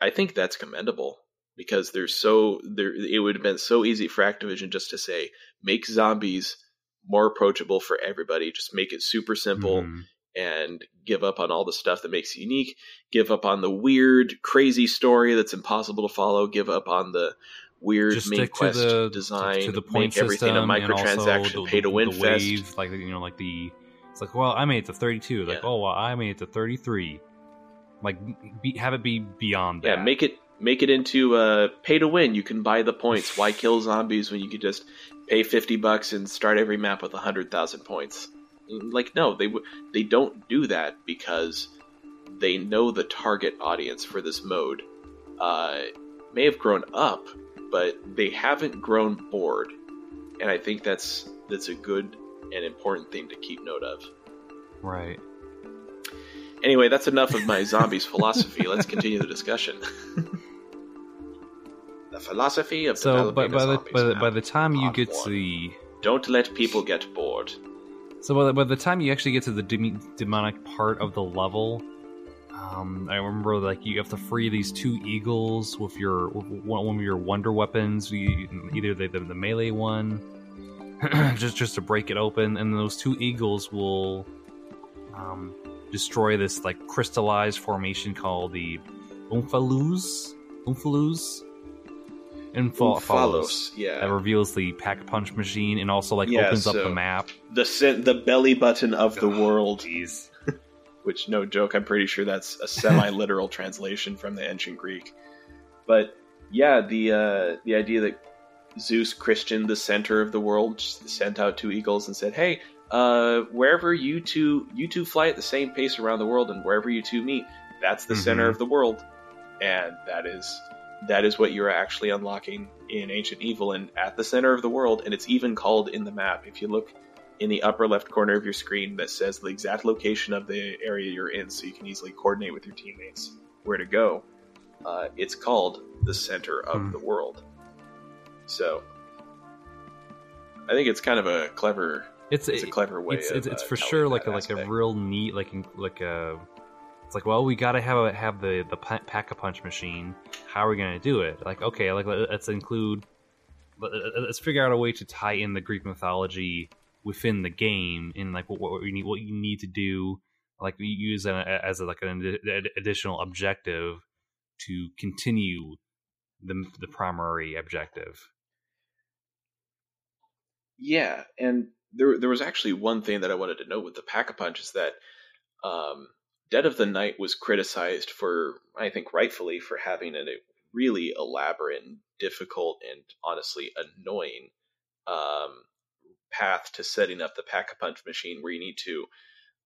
I think that's commendable because there's so there it would have been so easy for Activision just to say make zombies more approachable for everybody, just make it super simple mm. and give up on all the stuff that makes it unique, give up on the weird crazy story that's impossible to follow, give up on the weird just main quest the, design, to the point make everything a microtransaction, pay to win fest. like you know like the it's like well I made it to 32, like yeah. oh well I made it to 33 like, be, have it be beyond that. Yeah, make it make it into uh, pay to win. You can buy the points. Why kill zombies when you could just pay fifty bucks and start every map with hundred thousand points? Like, no, they they don't do that because they know the target audience for this mode uh, may have grown up, but they haven't grown bored, and I think that's that's a good and important thing to keep note of. Right. Anyway, that's enough of my zombies philosophy. Let's continue the discussion. the philosophy of so, by, by the by the, by the time you get one. to the don't let people get bored. So by the, by the time you actually get to the de- demonic part of the level, um, I remember like you have to free these two eagles with your with one of your wonder weapons, either the, the, the melee one, just just to break it open, and those two eagles will um, destroy this like crystallized formation called the Umphalus. Umphalus. Umphalos, yeah. That reveals the pack punch machine and also like yeah, opens so up the map. The the belly button of the oh, world. Jeez. Which, no joke, I'm pretty sure that's a semi-literal translation from the ancient Greek. But yeah, the uh, the idea that Zeus Christian, the center of the world, sent out two eagles and said, "Hey, uh, wherever you two you two fly at the same pace around the world, and wherever you two meet, that's the mm-hmm. center of the world, and that is that is what you're actually unlocking in Ancient Evil, and at the center of the world, and it's even called in the map. If you look in the upper left corner of your screen, that says the exact location of the area you're in, so you can easily coordinate with your teammates where to go. Uh, it's called the center of mm. the world. So, I think it's kind of a clever it's, it's a clever way. It's, it's, it's for sure like a, like a real neat like like a. It's like well we got to have a, have the the pack a punch machine. How are we gonna do it? Like okay, like let's include. Let's figure out a way to tie in the Greek mythology within the game and like what, what you need what you need to do like use a, as a, like an additional objective to continue the the primary objective. Yeah, and there there was actually one thing that I wanted to note with the pack a punch is that um, Dead of the Night was criticized for I think rightfully for having a really elaborate and difficult and honestly annoying um, path to setting up the pack a punch machine where you need to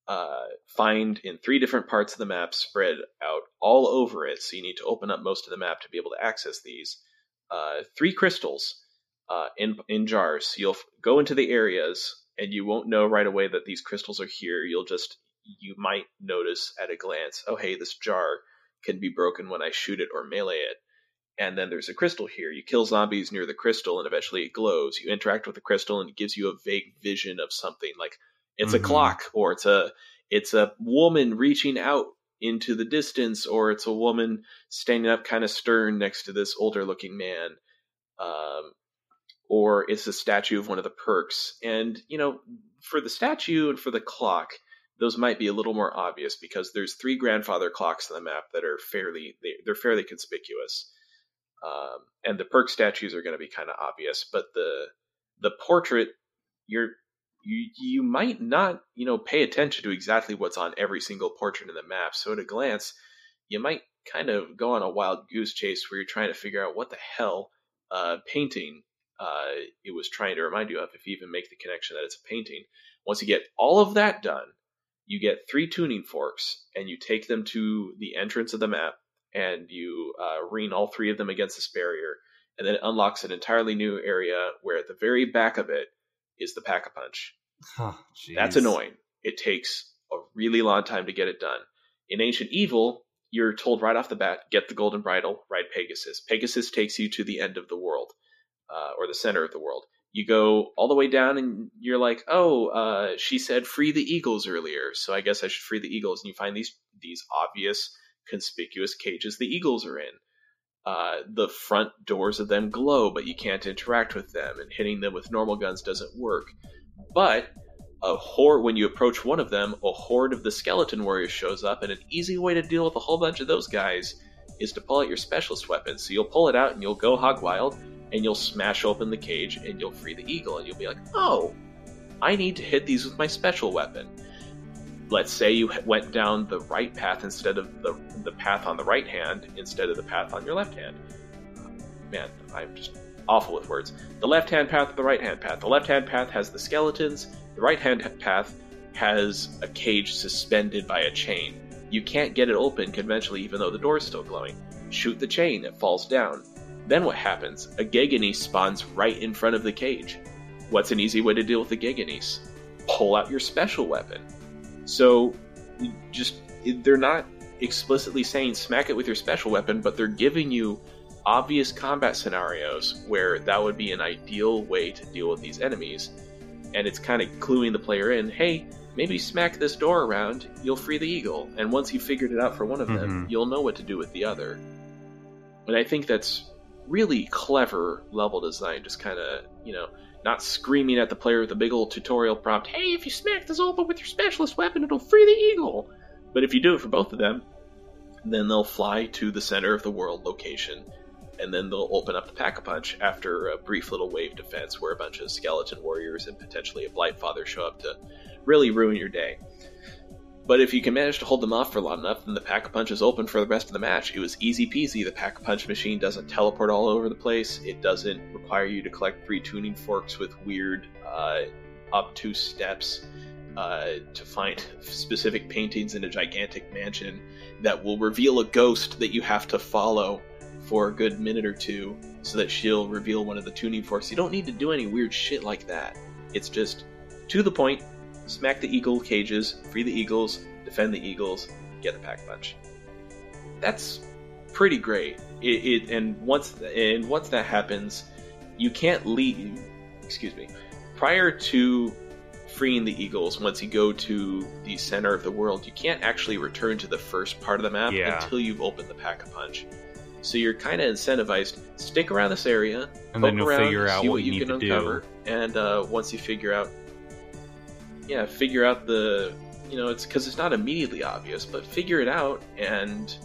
uh, find in three different parts of the map spread out all over it. So you need to open up most of the map to be able to access these. Uh, three crystals uh, in in jars. So you'll go into the areas and you won't know right away that these crystals are here. You'll just you might notice at a glance, oh hey, this jar can be broken when I shoot it or melee it. And then there's a crystal here. You kill zombies near the crystal, and eventually it glows. You interact with the crystal, and it gives you a vague vision of something like it's Mhm. a clock, or it's a it's a woman reaching out into the distance, or it's a woman standing up kind of stern next to this older looking man. Um, or it's a statue of one of the perks. And, you know, for the statue and for the clock, those might be a little more obvious because there's three grandfather clocks on the map that are fairly they're fairly conspicuous. Um, and the perk statues are going to be kind of obvious, but the the portrait you're you you might not you know pay attention to exactly what's on every single portrait in the map. So at a glance, you might kind of go on a wild goose chase where you're trying to figure out what the hell uh, painting uh, it was trying to remind you of, if you even make the connection that it's a painting. Once you get all of that done, you get three tuning forks, and you take them to the entrance of the map, and you uh, ring all three of them against this barrier, and then it unlocks an entirely new area where at the very back of it is the pack a punch. Huh, That's annoying. It takes a really long time to get it done. In Ancient Evil, you're told right off the bat, get the Golden Bridle, ride Pegasus. Pegasus takes you to the end of the world, uh, or the center of the world. You go all the way down, and you're like, "Oh, uh, she said free the eagles earlier, so I guess I should free the eagles." And you find these these obvious, conspicuous cages the eagles are in. Uh, the front doors of them glow, but you can't interact with them, and hitting them with normal guns doesn't work. But a horde when you approach one of them, a horde of the skeleton warriors shows up, and an easy way to deal with a whole bunch of those guys is to pull out your specialist weapon. So you'll pull it out and you'll go hog wild, and you'll smash open the cage and you'll free the eagle, and you'll be like, oh, I need to hit these with my special weapon. Let's say you went down the right path instead of the the path on the right hand instead of the path on your left hand. Man, I'm just awful with words. The left hand path the right hand path. The left hand path has the skeletons. The right hand path has a cage suspended by a chain. You can't get it open conventionally even though the door is still glowing. Shoot the chain, it falls down. Then what happens? A Geganese spawns right in front of the cage. What's an easy way to deal with a Geganese? Pull out your special weapon. So, just they're not explicitly saying smack it with your special weapon, but they're giving you obvious combat scenarios where that would be an ideal way to deal with these enemies. And it's kind of cluing the player in hey, maybe smack this door around, you'll free the eagle. And once you've figured it out for one of them, Mhm. you'll know what to do with the other. And I think that's really clever level design, just kind of, you know, not screaming at the player with a big old tutorial prompt, hey, if you smack this open with your specialist weapon, it'll free the eagle. But if you do it for both of them, then they'll fly to the center of the world location, and then they'll open up the pack a punch after a brief little wave defense where a bunch of skeleton warriors and potentially a blight father show up to really ruin your day. But if you can manage to hold them off for long enough, then the pack punch is open for the rest of the match. It was easy peasy. The pack punch machine doesn't teleport all over the place. It doesn't require you to collect three tuning forks with weird, uh, obtuse steps uh, to find specific paintings in a gigantic mansion that will reveal a ghost that you have to follow for a good minute or two so that she'll reveal one of the tuning forks. You don't need to do any weird shit like that. It's just to the point, smack the eagle cages, free the eagles, defend the eagles, get the pack punch. That's pretty great. It, it and once and once that happens, you can't leave. Excuse me. Prior to freeing the eagles, once you go to the center of the world, you can't actually return to the first part of the map Yeah. until you've opened the pack a punch. So you're kind of incentivized. Stick around this area, And then poke you'll around, figure out see what what you can to do. uncover, and uh, once you figure out, yeah, figure out the, you know, it's because it's not immediately obvious, but figure it out, and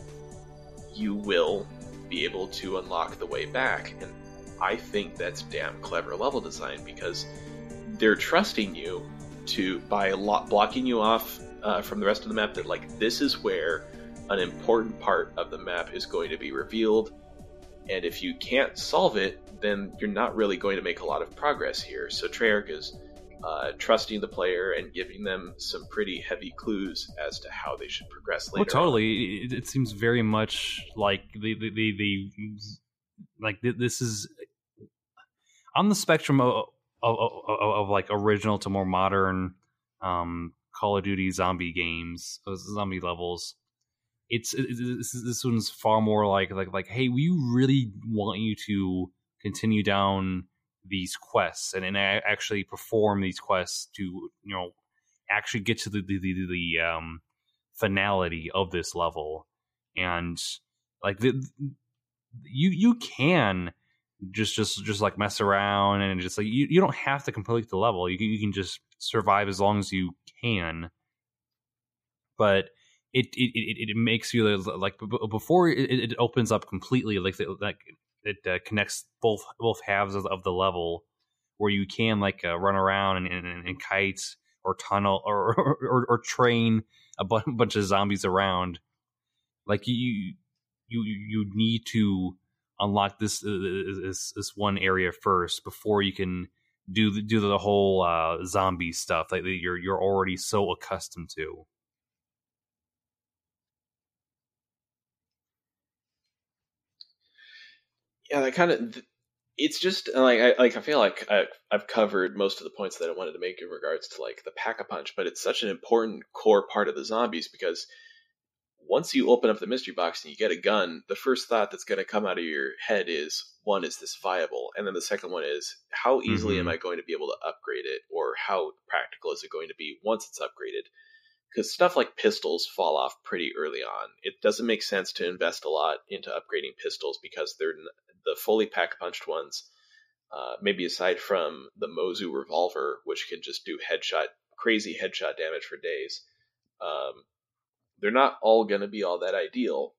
you will be able to unlock the way back. And I think that's damn clever level design because they're trusting you to by lo- blocking you off uh, from the rest of the map that like this is where an important part of the map is going to be revealed And if you can't solve it, then you're not really going to make a lot of progress here. So Treyarch is uh, trusting the player and giving them some pretty heavy clues as to how they should progress later. Well, totally. It, it, seems very much like the the, the, the like this is on the spectrum of of, of, of like original to more modern um, Call of Duty zombie games, zombie levels. It's, it's, it's this one's far more like like like hey, we really want you to continue down these quests and, and actually perform these quests to you know actually get to the the, the, the um, finality of this level. And like the, you you can just just just like mess around and just like you, you don't have to complete the level. You can, you can just survive as long as you can. But it it, it, it makes you like before it, it opens up completely like like it uh, connects both both halves of, of, the level where you can like uh, run around and, and, and, or tunnel or or, or train a bu- bunch of zombies around like you you you need to unlock this uh, this this one area first before you can do the, do the whole uh, zombie stuff that you're you're already so accustomed to. Yeah, that kind of it's just like I like I feel like I, I've covered most of the points that I wanted to make in regards to like the pack a punch, but it's such an important core part of the zombies because once you open up the mystery box and you get a gun, the first thought that's going to come out of your head is one, is this viable? And then the second one is, how easily mm-hmm. am I going to be able to upgrade it? Or how practical is it going to be once it's upgraded? Because stuff like pistols fall off pretty early on. It doesn't make sense to invest a lot into upgrading pistols because they're the fully pack punched ones. Uh, maybe aside from the Mozu revolver, which can just do headshot, crazy headshot damage for days. Um, they're not all going to be all that ideal.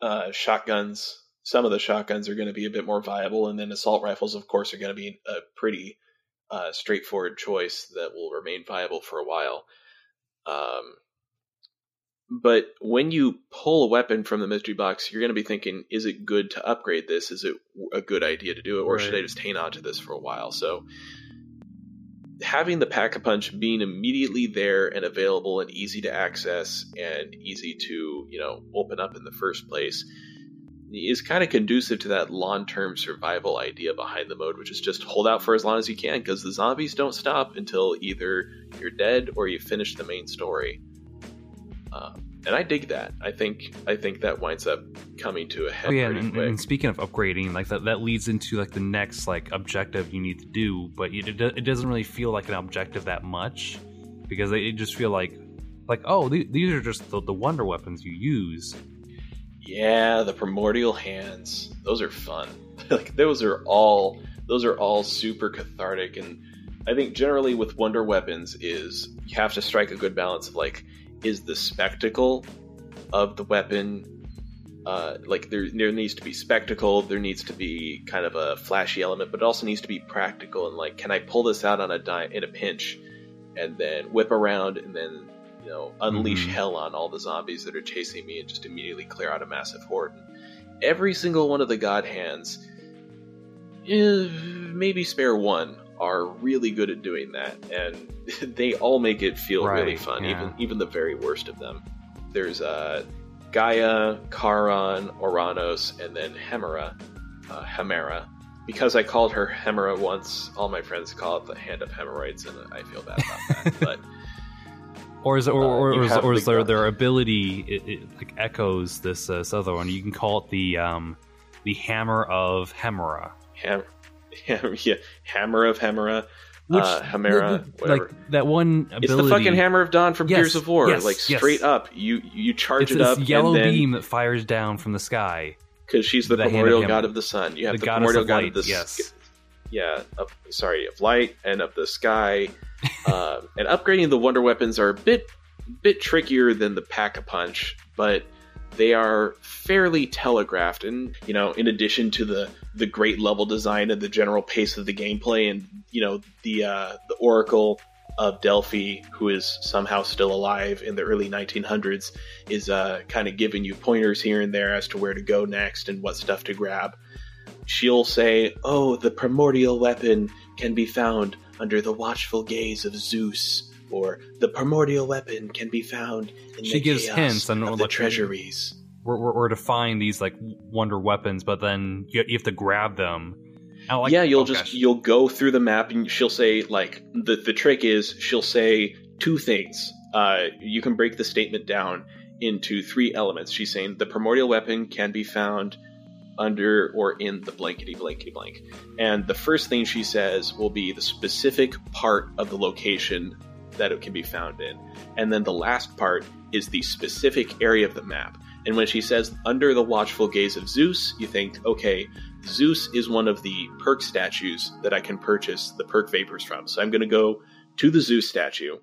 Uh, shotguns, some of the shotguns are going to be a bit more viable, and then assault rifles, of course, are going to be a pretty uh, straightforward choice that will remain viable for a while. Um, but when you pull a weapon from the mystery box, you're going to be thinking, is it good to upgrade this? Is it a good idea to do it? Or right. should I just hang on to this for a while? So having the pack a punch being immediately there and available and easy to access and easy to you know open up in the first place is kind of conducive to that long-term survival idea behind the mode which is just hold out for as long as you can because the zombies don't stop until either you're dead or you finish the main story um, and I dig that. I think I think that winds up coming to a head. Oh, yeah, and, and, speaking of upgrading, like that, that leads into like the next like objective you need to do, but it, it doesn't really feel like an objective that much because they just feel like like oh these are just the, the wonder weapons you use. Yeah, the primordial hands. Those are fun. like those are all those are all super cathartic and I think generally with wonder weapons is you have to strike a good balance of like is the spectacle of the weapon. Uh, like there, there needs to be spectacle. There needs to be kind of a flashy element, but it also needs to be practical. And like, can I pull this out on a in a pinch, and then whip around and then you know unleash mm-hmm. hell on all the zombies that are chasing me and just immediately clear out a massive horde. And Every single one of the god hands, eh, maybe spare one, are really good at doing that, and they all make it feel right, really fun, yeah. even even the very worst of them. There's uh, Gaia, Charon, Ouranos, and then Hemera. Uh, Hemera. Because I called her Hemera once, all my friends call it the Hand of Hemorrhoids, and I feel bad about that. but or is or, or, uh, or, is, or is their their ability it, it, like echoes this, uh, this other one? You can call it the um, the Hammer of Hemera. Ham- yeah, Hammer of Hemera. Which, uh, Hemera, whatever. Like that one ability. It's the fucking Hammer of Dawn from yes, Gears of War. Yes, like straight yes. up, you you charge it's it up. yellow then, beam that fires down from the sky. Because she's the, the primordial god of the sun. You have the, the primordial god of the yes. yeah, of, sorry, of light and of the sky. uh, and upgrading the wonder weapons are a bit bit trickier than the pack a punch, but they are fairly telegraphed and you know in addition to the the great level design and the general pace of the gameplay and you know the uh, the oracle of Delphi, who is somehow still alive in the early 1900s, is uh, kind of giving you pointers here and there as to where to go next and what stuff to grab. She'll say, "Oh, the primordial weapon can be found under the watchful gaze of Zeus." Or the primordial weapon can be found in She the gives chaos hints on of the treasuries. We're, we're, we're to find these like wonder weapons, but then you, you have to grab them. Like- yeah, you'll oh, just gosh. you'll go through the map and she'll say like the the trick is she'll say two things. Uh, you can break the statement down into three elements. She's saying the primordial weapon can be found under or in the blankety blankety blank. And the first thing she says will be the specific part of the location that it can be found in. And then the last part is the specific area of the map. And when she says under the watchful gaze of Zeus, you think, okay, Zeus is one of the perk statues that I can purchase the perk vapors from. So I'm going to go to the Zeus statue.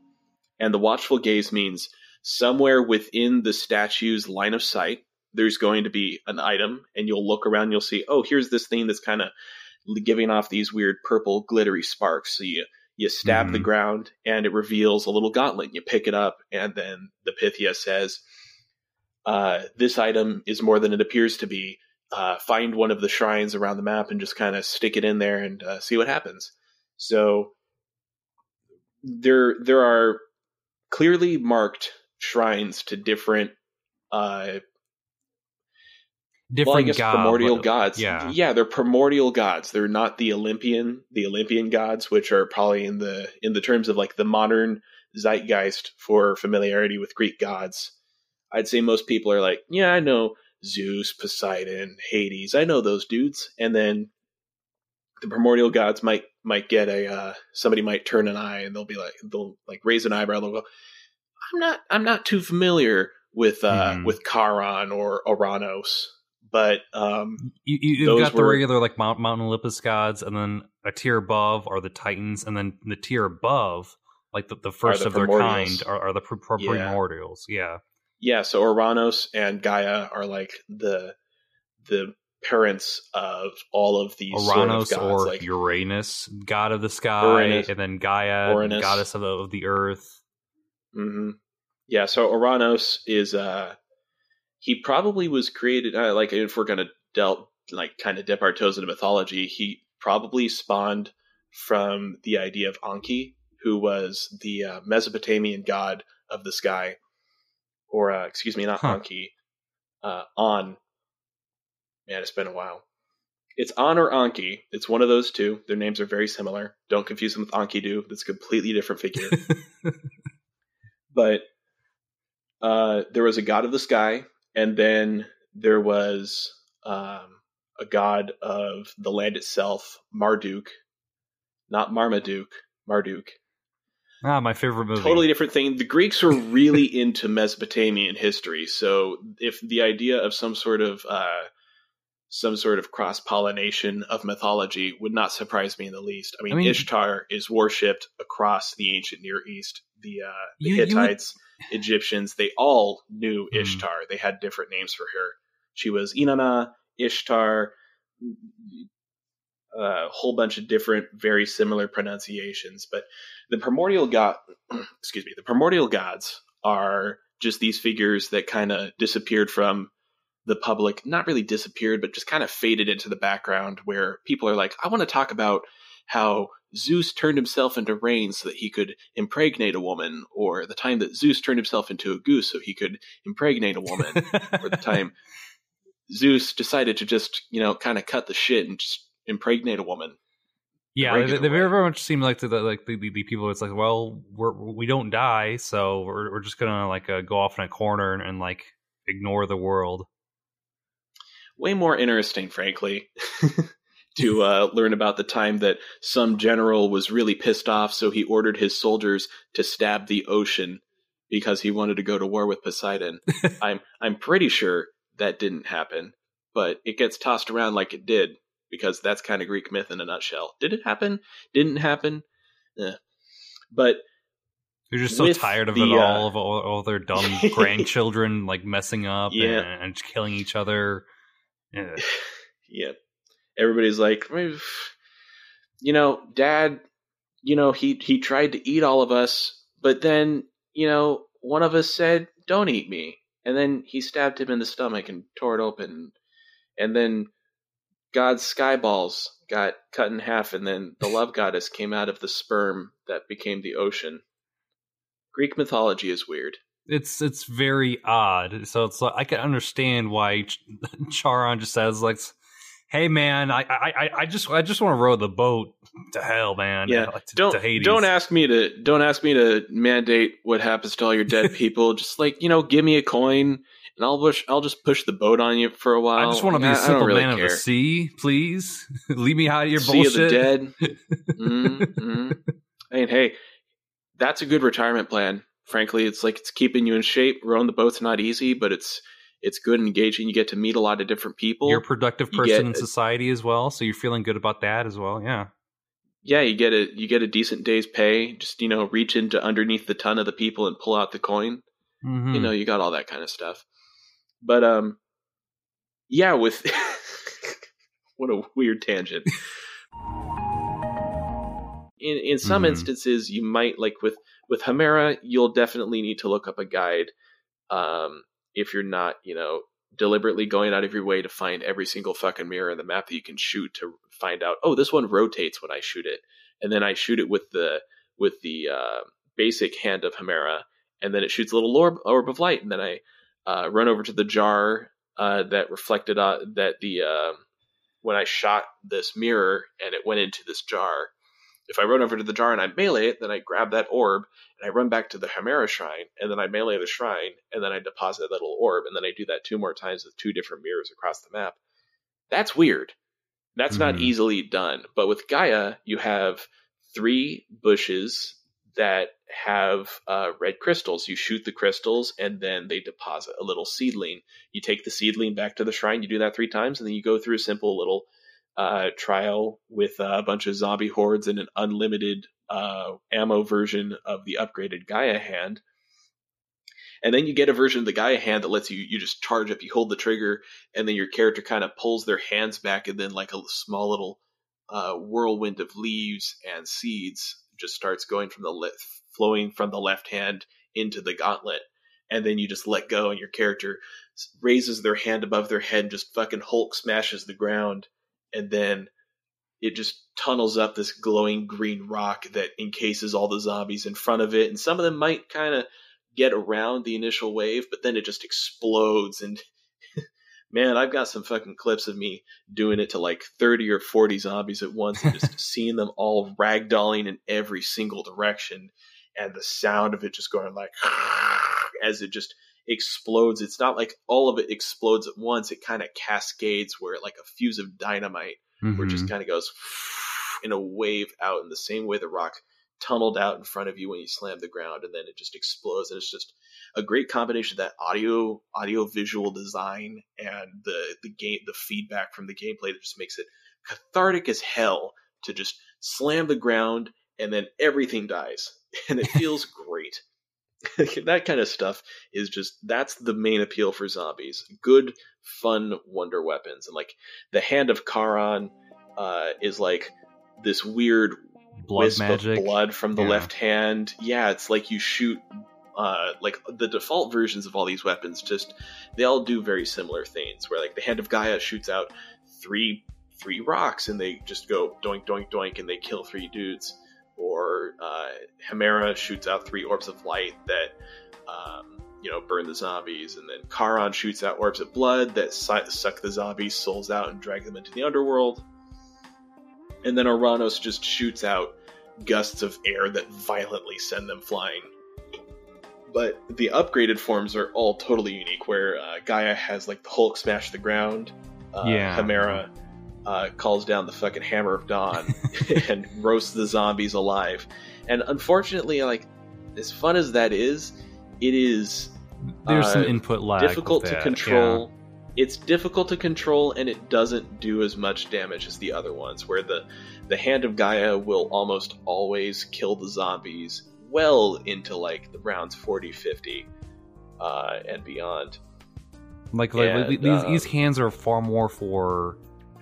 And the watchful gaze means somewhere within the statue's line of sight, there's going to be an item, and you'll look around you'll see, oh, here's this thing that's kind of giving off these weird purple glittery sparks. So you you stab the Mhm. ground, and it reveals a little gauntlet. You pick it up, and then the Pythia says, uh, "This item is more than it appears to be. Uh, find one of the shrines around the map and just kind of stick it in there and uh, see what happens." So there there are clearly marked shrines to different uh, different well, god- primordial what- gods. Yeah, yeah, they're primordial gods. They're not the Olympian, the Olympian gods, which are probably in the in the terms of like the modern zeitgeist for familiarity with Greek gods. I'd say most people are like, yeah, I know Zeus, Poseidon, Hades. I know those dudes. And then the primordial gods might might get a uh, somebody might turn an eye and they'll be like they'll like raise an eyebrow. They'll go, I'm not I'm not too familiar with uh Mhm. with Charon or Ouranos, but um you, you, you've Those got the regular like Mount, Mount Olympus gods, and then a tier above are the Titans, and then the tier above, like the, the first the of their kind, are, are the pr- pr- Yeah. primordials. Yeah, yeah, so Ouranos and Gaia are like the the parents of all of these sort of gods, or like Uranus, god of the sky, Uranus. and then Gaia, Uranus. goddess of the, of the earth. hmm Yeah, so Ouranos is uh he probably was created uh, like if we're gonna delve like kind of dip our toes into mythology, he probably spawned from the idea of Anki, who was the uh, Mesopotamian god of the sky, or uh, excuse me, not Huh. Anki, uh, On. Man, it's been a while. It's On or Anki. It's one of those two. Their names are very similar. Don't confuse them with Enkidu. That's a completely different figure but uh, there was a god of the sky, and then there was um, a god of the land itself, Marduk, not Marmaduke, Marduk. Ah, my favorite movie. Totally different thing. The Greeks were really into Mesopotamian history, so if the idea of some sort of uh, some sort of cross pollination of mythology would not surprise me in the least. I mean, I mean- Ishtar is worshipped across the ancient Near East. The, uh, the You- you would- Hittites, Egyptians, they all knew Hmm. Ishtar. They had different names for her. She was Inanna, Ishtar, a whole bunch of different, very similar pronunciations. But the primordial god, excuse me, the primordial gods are just these figures that kind of disappeared from the public. Not really disappeared, but just kind of faded into the background. Where people are like, I want to talk about how Zeus turned himself into rain so that he could impregnate a woman, or the time that Zeus turned himself into a goose so he could impregnate a woman, or the time Zeus decided to just, you know, kind of cut the shit and just impregnate a woman. Yeah, they, they very very much seem like the the- like the, the, people. It's like, well, we're we don't die, so we're we're just gonna like uh, go off in a corner and, and like ignore the world. Way more interesting, frankly, to uh, learn about the time that some general was really pissed off, so he ordered his soldiers to stab the ocean because he wanted to go to war with Poseidon. I'm I'm pretty sure that didn't happen, but it gets tossed around like it did because that's kind of Greek myth in a nutshell. Did it happen? Didn't happen? Eh. But you're just so tired of the, it all uh, of all, all their dumb grandchildren like messing up Yeah. and, and killing each other. Yeah. yeah, everybody's like, "Eh, you know, Dad, you know, he he tried to eat all of us, but then, you know, one of us said, "Don't eat me." And then he stabbed him in the stomach and tore it open. And then God's skyballs got cut in half and then the love goddess came out of the sperm that became the ocean. Greek mythology is weird. It's it's very odd. So it's like I can understand why Ch- Charon just says like, "Hey man, I I I just I just want to row the boat to hell, man. Yeah, like, to, don't to Hades. don't ask me to don't ask me to mandate what happens to all your dead people. just like you know, give me a coin and I'll push. I'll just push the boat on you for a while. I just want to be I- a simple really man of the sea, please. Leave me out of your Sea of bullshit. the dead. mm mm. I mean, hey, that's a good retirement plan. Frankly, it's like it's keeping you in shape. Rowing the boat's not easy, but it's it's good and engaging. You get to meet a lot of different people. You're a productive person get in society as well, so you're feeling good about that as well. Yeah. yeah, you get a you get a decent day's pay. Just you know, reach into underneath the ton of the people and pull out the coin. Mhm. You know, you got all that kind of stuff. But um, yeah, with what a weird tangent. In in some Mhm. instances, you might like with with Hemera, you'll definitely need to look up a guide. Um, if you're not, you know, deliberately going out of your way to find every single fucking mirror in the map that you can shoot to find out, oh, this one rotates when I shoot it, and then I shoot it with the with the uh, basic hand of Hemera, and then it shoots a little orb, orb of light, and then I uh, run over to the jar uh, that reflected uh, that the uh, when I shot this mirror and it went into this jar. If I run over to the jar and I melee it, then I grab that orb and I run back to the Hemera shrine, and then I melee the shrine, and then I deposit that little orb, and then I do that two more times with two different mirrors across the map. That's weird. That's not Mhm. easily done. But with Gaia, you have three bushes that have uh, red crystals. You shoot the crystals, and then they deposit a little seedling. You take the seedling back to the shrine. You do that three times, and then you go through a simple little uh, trial with a bunch of zombie hordes and an unlimited uh, ammo version of the upgraded Gaia hand. And then you get a version of the Gaia hand that lets you you just charge up. You hold the trigger, and then your character kind of pulls their hands back, and then like a small little uh, whirlwind of leaves and seeds just starts going from the le- flowing from the left hand into the gauntlet, and then you just let go, and your character raises their hand above their head, and just fucking Hulk smashes the ground, and then it just tunnels up this glowing green rock that encases all the zombies in front of it, and some of them might kind of get around the initial wave, but then it just explodes and. Man, I've got some fucking clips of me doing it to like 30 or 40 zombies at once and just seeing them all ragdolling in every single direction and the sound of it just going like as it just explodes. It's not like all of it explodes at once. It kind of cascades where like a fuse of dynamite where it just mm-hmm. kind of goes in a wave out in the same way the rock tunneled out in front of you when you slam the ground and then it just explodes. And it's just a great combination of that audio audio visual design and the the game the feedback from the gameplay that just makes it cathartic as hell to just slam the ground and then everything dies. And it feels great. That kind of stuff is just that's the main appeal for zombies. Good fun wonder weapons. And like the hand of Charon uh, is like this weird blood wisp magic. of blood from the Yeah. left hand. Yeah, it's like you shoot. Uh, like the default versions of all these weapons, just they all do very similar things. Where like the hand of Gaia shoots out three three rocks, and they just go doink doink doink, and they kill three dudes. Or uh, Hemera shoots out three orbs of light that um, you know burn the zombies, and then Charon shoots out orbs of blood that su- suck the zombies' souls out and drag them into the underworld. And then Ouranos just shoots out gusts of air that violently send them flying. But the upgraded forms are all totally unique, where uh, Gaia has like the Hulk smash the ground, uh, Yeah. Hemera uh, calls down the fucking Hammer of Dawn and roasts the zombies alive. And unfortunately, like as fun as that is, it is There's some uh, input lag. difficult to control. It's difficult to control, and it doesn't do as much damage as the other ones. Where the the hand of Gaia will almost always kill the zombies well into like the rounds 40, 50, uh, and beyond. Like, like And, these, um, these hands are far more for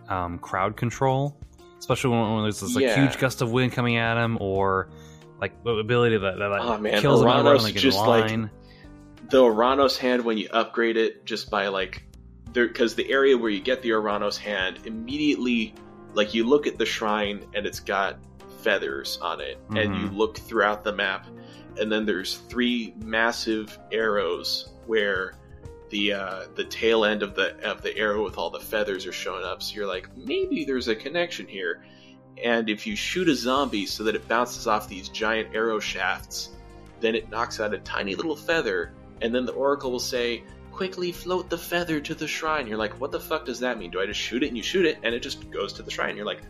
um, crowd control. especially when, when there's this like Yeah. huge gust of wind coming at him, or like the ability that, that like, Oh, man, kills him Ouranos like in just, like, line. the Ouranos hand when you upgrade it just by like there because the area where you get the Ouranos hand immediately like you look at the shrine and it's got feathers on it and Mhm. you look throughout the map and then there's three massive arrows where the uh, the tail end of the of the arrow with all the feathers are showing up so you're like maybe there's a connection here and if you shoot a zombie so that it bounces off these giant arrow shafts then it knocks out a tiny little feather and then the oracle will say quickly float the feather to the shrine. You're like what the fuck does that mean? Do i just shoot it and you shoot it? And it just goes to the shrine. You're like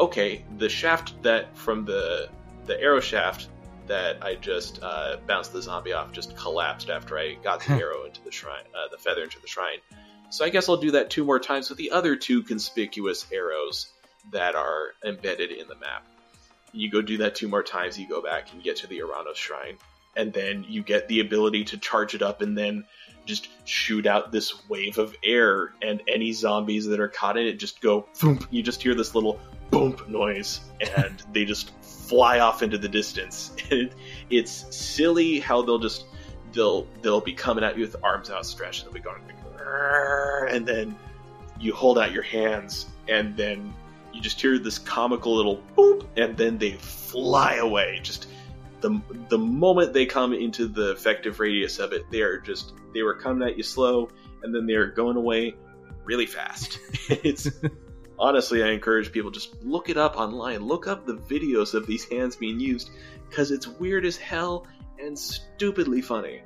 okay the shaft that from the the arrow shaft that i just uh, bounced the zombie off just collapsed after i got the arrow into the shrine uh, the feather into the shrine. So i guess i'll do that two more times with the other two conspicuous arrows that are embedded in the map. You go do that two more times you go back and you get to the Ouranos shrine and then you get the ability to charge it up and then just shoot out this wave of air and any zombies that are caught in it just go thump. you just hear this little boom noise and they just fly off into the distance it's silly how they'll just they'll they'll be coming at you with arms outstretched and they'll be going and then you hold out your hands and then you just hear this comical little boop and then they fly away just the the moment they come into the effective radius of it they are just they were coming at you slow and then they're going away really fast it's honestly i encourage people just look it up online look up the videos of these hands being used because it's weird as hell and stupidly funny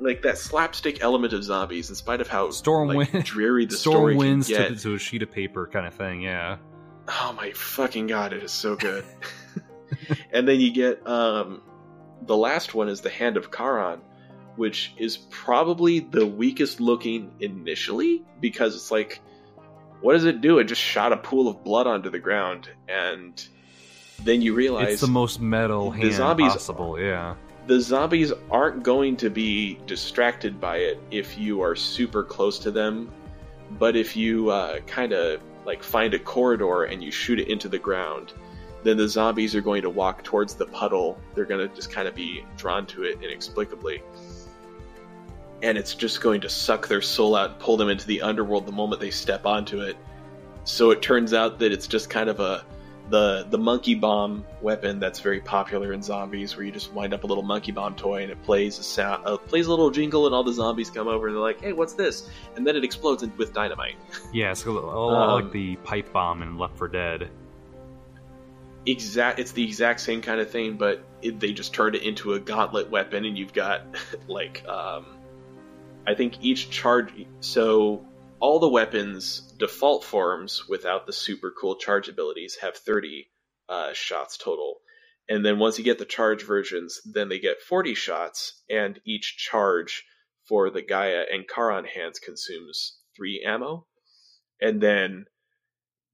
like that slapstick element of zombies in spite of how Storm like, wind- dreary the Storm story winds can get to, to a sheet of paper kind of thing. Yeah. Oh my fucking god, it is so good. and then you get um the last one is the Hand of Charon, which is probably the weakest looking initially because it's like what does it do? It just shot a pool of blood onto the ground and then you realize It's the most metal the hand zombies- possible. Yeah. the zombies aren't going to be distracted by it if you are super close to them but if you uh, kind of like find a corridor and you shoot it into the ground then the zombies are going to walk towards the puddle they're going to just kind of be drawn to it inexplicably and it's just going to suck their soul out and pull them into the underworld the moment they step onto it so it turns out that it's just kind of a the the monkey bomb weapon that's very popular in zombies, where you just wind up a little monkey bomb toy and it plays a sound, uh, plays a little jingle, and all the zombies come over and they're like, "Hey, what's this?" And then it explodes with dynamite. Yeah. It's a lot Um, like the pipe bomb in Left 4 Dead. Exact, it's the exact same kind of thing, but it, they just turned it into a gauntlet weapon, and you've got like, um, I think each charge. So all the weapons default forms without the super cool charge abilities have 30 uh, shots total. And then once you get the charge versions, then they get 40 shots, and each charge for the Gaia and Charon hands consumes 3 ammo. And then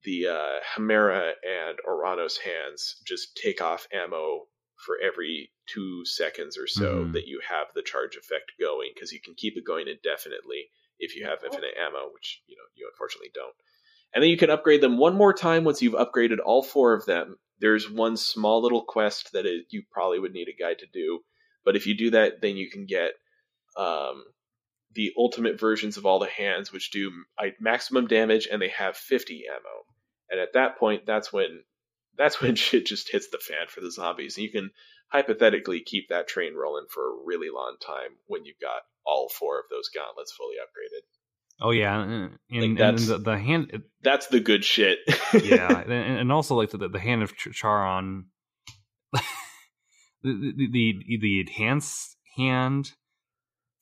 the uh, Hemera and Ouranos hands just take off ammo for every two seconds or so Mhm. that you have the charge effect going, because you can keep it going indefinitely if you have infinite ammo, which you know you unfortunately don't. And then you can upgrade them one more time once you've upgraded all four of them. There's one small little quest that it, you probably would need a guide to do, but if you do that, then you can get um, the ultimate versions of all the hands, which do maximum damage and they have 50 ammo. And at that point, that's when that's when shit just hits the fan for the zombies, and you can hypothetically keep that train rolling for a really long time when you've got all four of those gauntlets fully upgraded. Oh yeah, and, Like, and that's- the, the hand. That's the good shit. yeah, and, and also like the, the hand of Charon, the, the the the enhanced hand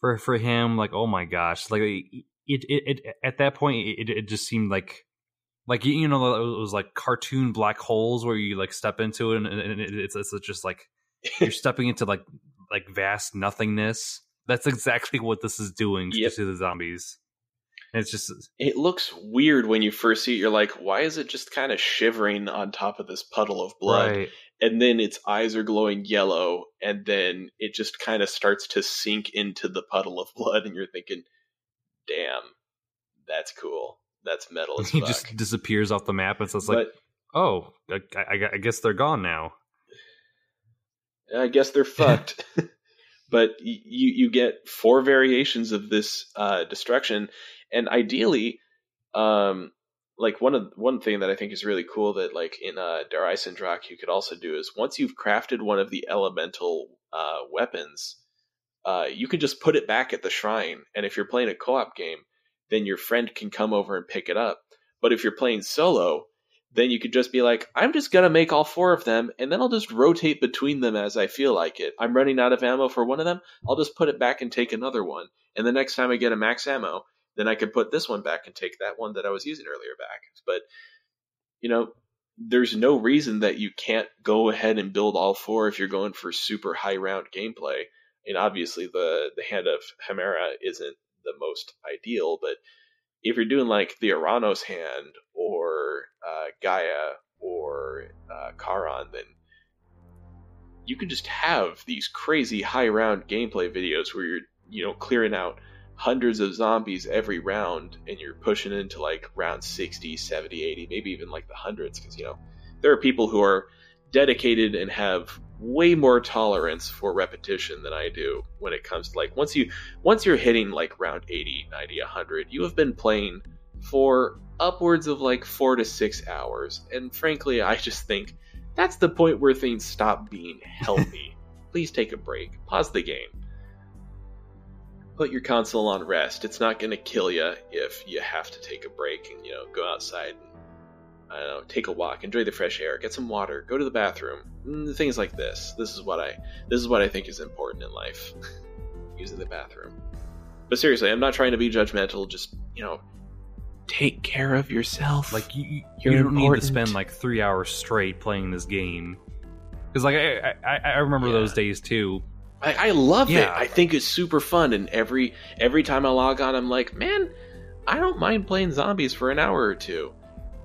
for for him. Like, oh my gosh, like it it, it, it at that point it, it just seemed like like you know it was like cartoon black holes where you like step into it and, and it's it's just like you're stepping into like like vast nothingness. That's exactly what this is doing Yep. to the zombies. And it's just it looks weird when you first see it. You're like, why is it just kind of shivering on top of this puddle of blood? right. and then its eyes are glowing yellow, and then it just kind of starts to sink into the puddle of blood, and you're thinking, "Damn, that's cool." That's metal as he fuck. just disappears off the map, and so it's like, oh, I, I, I guess they're gone now. I guess they're fucked. but you you get four variations of this uh, destruction, and ideally, um, like one of one thing that I think is really cool that like in uh, Der Eisendrache you could also do is once you've crafted one of the elemental uh, weapons, uh, you can just put it back at the shrine, and if you're playing a co-op game, then your friend can come over and pick it up. But if you're playing solo, then you could just be like, I'm just gonna make all four of them, and then I'll just rotate between them as I feel like it. I'm running out of ammo for one of them, I'll just put it back and take another one. And the next time I get a max ammo, then I could put this one back and take that one that I was using earlier back. But you know, there's no reason that you can't go ahead and build all four if you're going for super high round gameplay. And obviously the the hand of Hemera isn't the most ideal, but if you're doing like the Ouranos hand or uh, Gaia or uh, Charon, then you can just have these crazy high round gameplay videos where you're you know clearing out hundreds of zombies every round and you're pushing into like round 60 70 80 maybe even like the hundreds because you know there are people who are dedicated and have way more tolerance for repetition than I do when it comes to like once you once you're hitting like round 80 90 100 you have been playing for upwards of like 4 to 6 hours. And frankly I just think that's the point where things stop being healthy. Please take a break. Pause the game. Put your console on rest. It's not going to kill you if you have to take a break and you know go outside and I don't know, take a walk, enjoy the fresh air, get some water, go to the bathroom, mm, things like this. This is what I this is what I think is important in life. Using the bathroom. But seriously, I'm not trying to be judgmental. Just you know, take care of yourself. Like you, you, You're you don't need to spend like three hours straight playing this game. Because like I, I, I remember Yeah. those days too. I, I love it. I think it's super fun, and every every time I log on, I'm like, man, I don't mind playing zombies for an hour or two,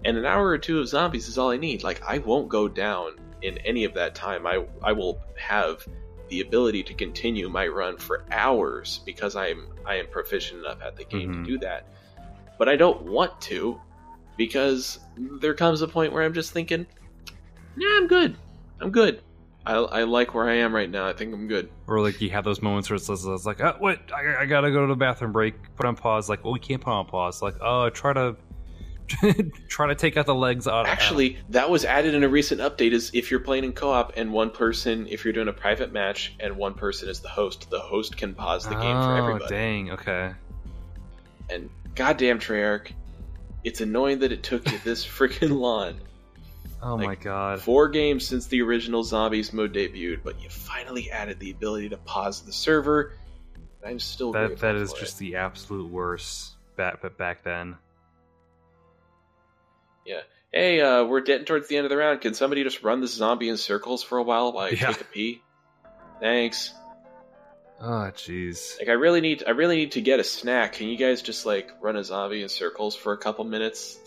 and an hour or two of zombies is all I need. Like, I won't go down in any of that time. I I will have the ability to continue my run for hours because I'm I am proficient enough at the game Mhm. to do that. But I don't want to because there comes a point where I'm just thinking, nah, I'm good. I'm good. I, I like where I am right now. I think I'm good. Or like you have those moments where it's, it's like, oh, wait, I, I gotta go to the bathroom break. Put on pause. Like, well, we can't put on pause. Like, oh, try to try to take out the legs out. Actually, that was added in a recent update. Is if you're playing in co-op and one person, if you're doing a private match and one person is the host, the host can pause the game for Oh, everybody. dang. Okay. And goddamn Treyarch, it's annoying that it took you this freaking long. Oh Like, my god. Four games since the original Zombies mode debuted, but you finally added the ability to pause the server. I'm still That that is just it. the absolute worst. Back but back then. Yeah. Hey, uh, we're getting towards the end of the round. Can somebody just run this zombie in circles for a while while I Yeah. take a pee? Thanks. Oh jeez. Like I really need I really need to get a snack. Can you guys just like run a zombie in circles for a couple minutes?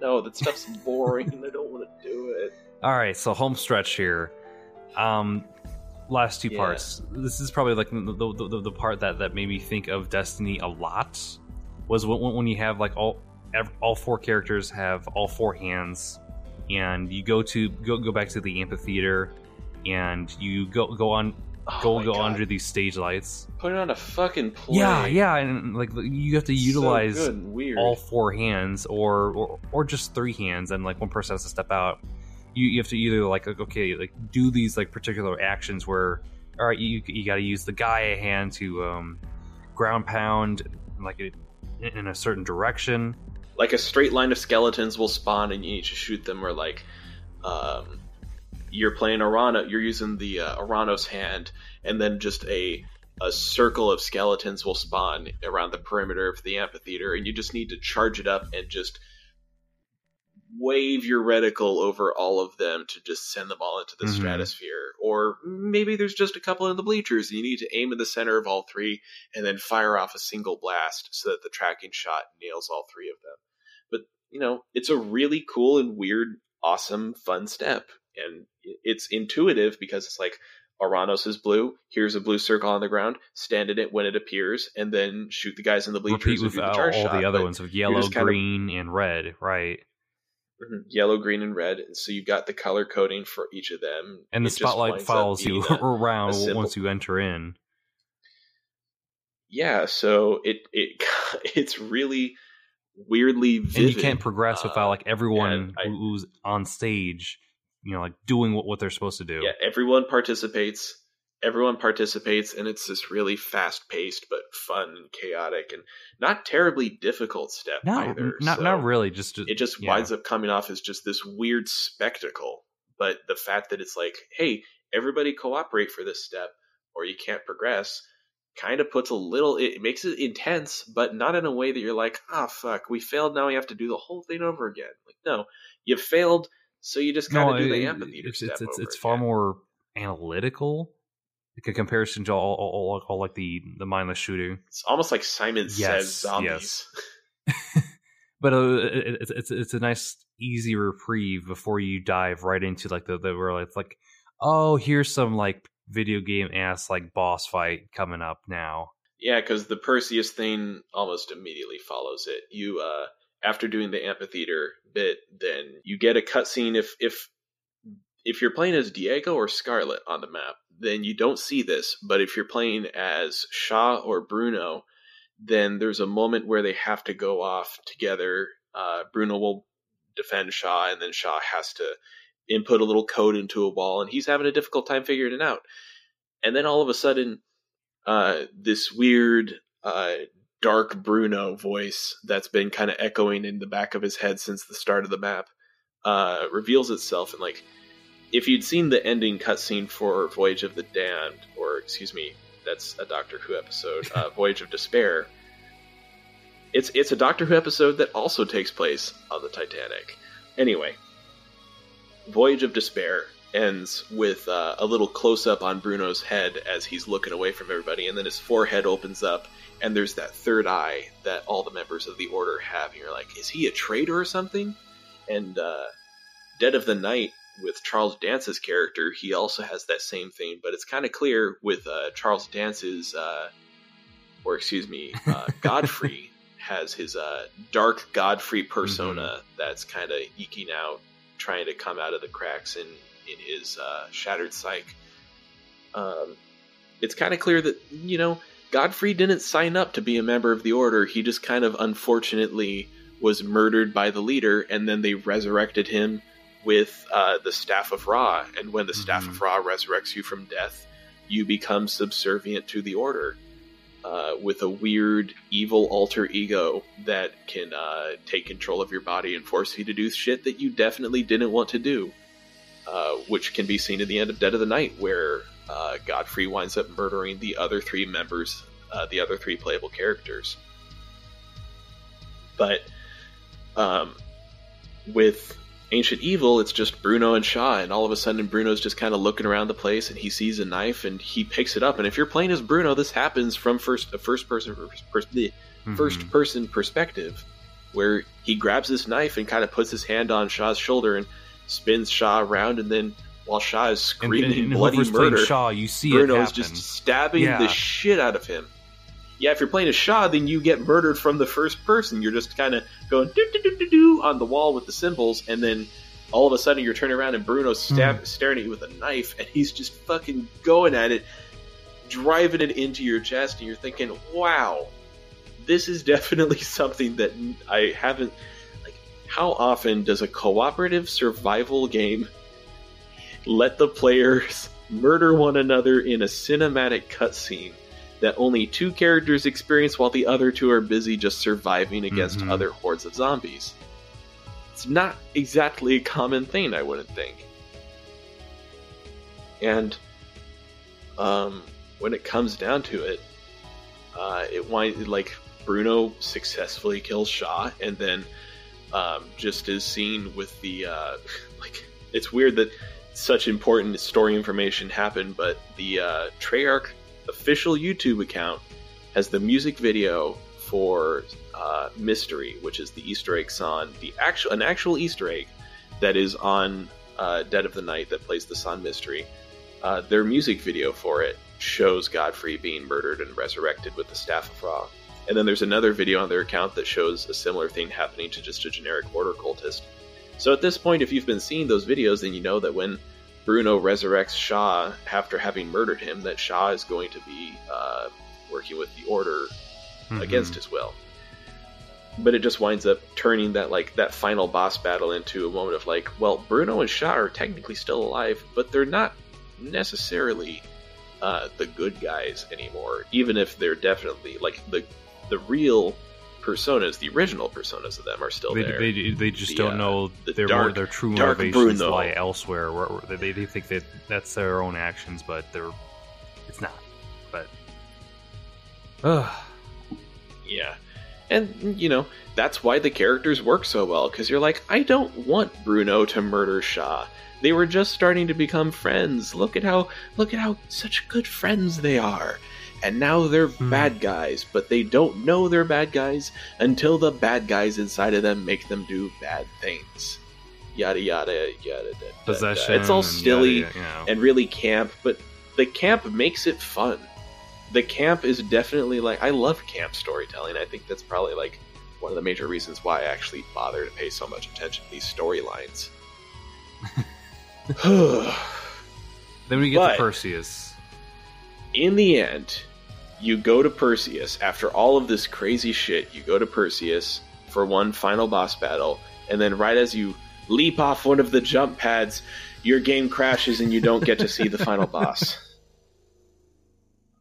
No, that stuff's boring. I don't want to do it. All right, so home stretch here. Um, last two Yeah. parts. This is probably like the, the, the, the part that, that made me think of Destiny a lot. Was when, when you have like all ev- all four characters have all four hands, and you go to go go back to the amphitheater, and you go go on Oh go my go God. under these stage lights. Put it on a fucking play. Yeah, yeah, and like you have to utilize weird. all four hands or, or or just three hands and like one person has to step out you, you have to either like okay like do these like particular actions where all right you, you got to use the Gaia hand to um ground pound like in a certain direction like a straight line of skeletons will spawn and you need to shoot them or like um, you're playing Arana you're using the uh, Ouranos hand and then just a a circle of skeletons will spawn around the perimeter of the amphitheater and you just need to charge it up and just wave your reticle over all of them to just send them all into the Mhm. stratosphere or maybe there's just a couple in the bleachers and you need to aim in the center of all three and then fire off a single blast so that the tracking shot nails all three of them you know it's a really cool and weird awesome fun step and it's intuitive because it's like Ouranos is blue. Here's a blue circle on the ground. Stand in it when it appears, and then shoot the guys in the bleachers. Repeat with all, shot, the other ones of yellow, kind of- green, and red, right? Mhm. yellow, green, and red. And so you've got the color coding for each of them. And the spotlight follows you a- around symbol. once you enter in. yeah, so it it it's really weirdly vivid. and you can't progress without uh, like everyone I- who's on stage, you know, like doing what, what they're supposed to do. Yeah, everyone participates. Everyone participates, and it's this really fast paced but fun and chaotic and not terribly difficult step Not, either. not, so not really. Just It just yeah. winds up coming off as just this weird spectacle. But the fact that it's like, hey, everybody cooperate for this step, or you can't progress, kind of puts a little. It makes it intense, but not in a way that you're like, ah, fuck, we failed. Now we have to do the whole thing over again. Like, no, you failed, so you just kind of no, do the it- amphitheater it's step it's it's, it's far more analytical. Like a comparison to all, all, all, all like the the mindless shooter. It's almost like Simon Yes, says zombies. but uh, it, it's it's it's a nice easy reprieve before you dive right into like the the where it's like oh here's some like video game ass like boss fight coming up now Yeah, because the Perseus thing almost immediately follows it. You, uh, after doing the amphitheater bit, then you get a cutscene. If if if you're playing as Diego or Scarlet on the map, then you don't see this. But if you're playing as Shaw or Bruno, then there's a moment where they have to go off together. Uh, Bruno will defend Shaw, and then Shaw has to input a little code into a wall, and he's having a difficult time figuring it out. And then all of a sudden, uh, this weird uh, dark Bruno voice that's been kind of echoing in the back of his head since the start of the map uh, reveals itself. And like, if you'd seen the ending cutscene for Voyage of the Damned, or excuse me, that's a Doctor Who episode, uh, Voyage of Despair. It's it's a Doctor Who episode that also takes place on the Titanic. Anyway, Voyage of Despair ends with uh, a little close up on Bruno's head as he's looking away from everybody, and then his forehead opens up, and there's that third eye that all the members of the Order have. And you're like, is he a traitor or something? And uh, Dead of the Night with Charles Dance's character, he also has that same thing, but it's kind of clear with uh, Charles Dance's, uh, or excuse me, uh, Godfrey has his uh, dark Godfrey persona that's kind of eking out, trying to come out of the cracks in in his uh, shattered psyche. Um, it's kind of clear that you know Godfrey didn't sign up to be a member of the Order. He just kind of unfortunately was murdered by the leader, and then they resurrected him with uh, the Staff of Ra. And when the Staff of Ra resurrects you from death, you become subservient to the Order. Uh, with a weird evil alter ego that can uh, take control of your body and force you to do shit that you definitely didn't want to do, uh, which can be seen at the end of Dead of the Night, where uh, Godfrey winds up murdering the other three members, uh, the other three playable characters. But um, with Ancient Evil, it's just Bruno and Shaw, and all of a sudden Bruno's just kind of looking around the place, and he sees a knife, and he picks it up. And if you're playing as Bruno, this happens from first a first person pers- the Mhm. first person perspective, where he grabs this knife and kind of puts his hand on Shaw's shoulder and spins Shaw around, and then while Shaw is screaming and, and bloody murder, Shaw, you see Bruno's just stabbing Yeah. the shit out of him. Yeah, if you're playing a Shaw, then you get murdered from the first person. You're just kind of going do do do do do on the wall with the symbols, and then all of a sudden you're turning around and Bruno's stab- Hmm. staring at you with a knife, and he's just fucking going at it, driving it into your chest, and you're thinking, "Wow, this is definitely something that I haven't." Like, how often does a cooperative survival game let the players murder one another in a cinematic cutscene that only two characters experience while the other two are busy just surviving against Mhm. other hordes of zombies. It's not exactly a common thing, I wouldn't think. And um, when it comes down to it, uh, it winds like Bruno successfully kills Shaw, and then um, just as seen with the uh, like, it's weird that such important story information happened, but the uh, Treyarch official YouTube account has the music video for uh, Mystery, which is the Easter egg song, the actual an actual Easter egg that is on uh, Dead of the Night that plays the song Mystery. uh, their music video for it shows Godfrey being murdered and resurrected with the Staff of Ra. And then there's another video on their account that shows a similar thing happening to just a generic Order cultist. So at this point, if you've been seeing those videos, then you know that when Bruno resurrects Shaw after having murdered him, that Shaw is going to be uh, working with the Order Mhm. against his will. But it just winds up turning that like that final boss battle into a moment of like, well, Bruno and Shaw are technically still alive, but they're not necessarily uh, the good guys anymore. Even if they're definitely like the the real personas, the original personas of them are still They, there. they, they just The, don't uh, know the their dark- their true dark motivations Bruno. lie elsewhere. Where, where they, they think that that's their own actions, but they're it's not. But Ugh. Yeah. And, you know, that's why the characters work so well, because you're like, I don't want Bruno to murder Shaw. They were just starting to become friends. Look at how look at how such good friends they are. And now they're Hmm. bad guys, but they don't know they're bad guys until the bad guys inside of them make them do bad things. Yada yada yada. da, da, da. possession. It's all silly yada, yada, you know. and really camp, but the camp makes it fun. The camp is definitely like I love camp storytelling. I think that's probably like one of the major reasons why I actually bother to pay so much attention to these storylines. then we get but- to Perseus. In the end, you go to Perseus after all of this crazy shit. You go to Perseus for one final boss battle, and then right as you leap off one of the jump pads, your game crashes and you don't get to see the final boss.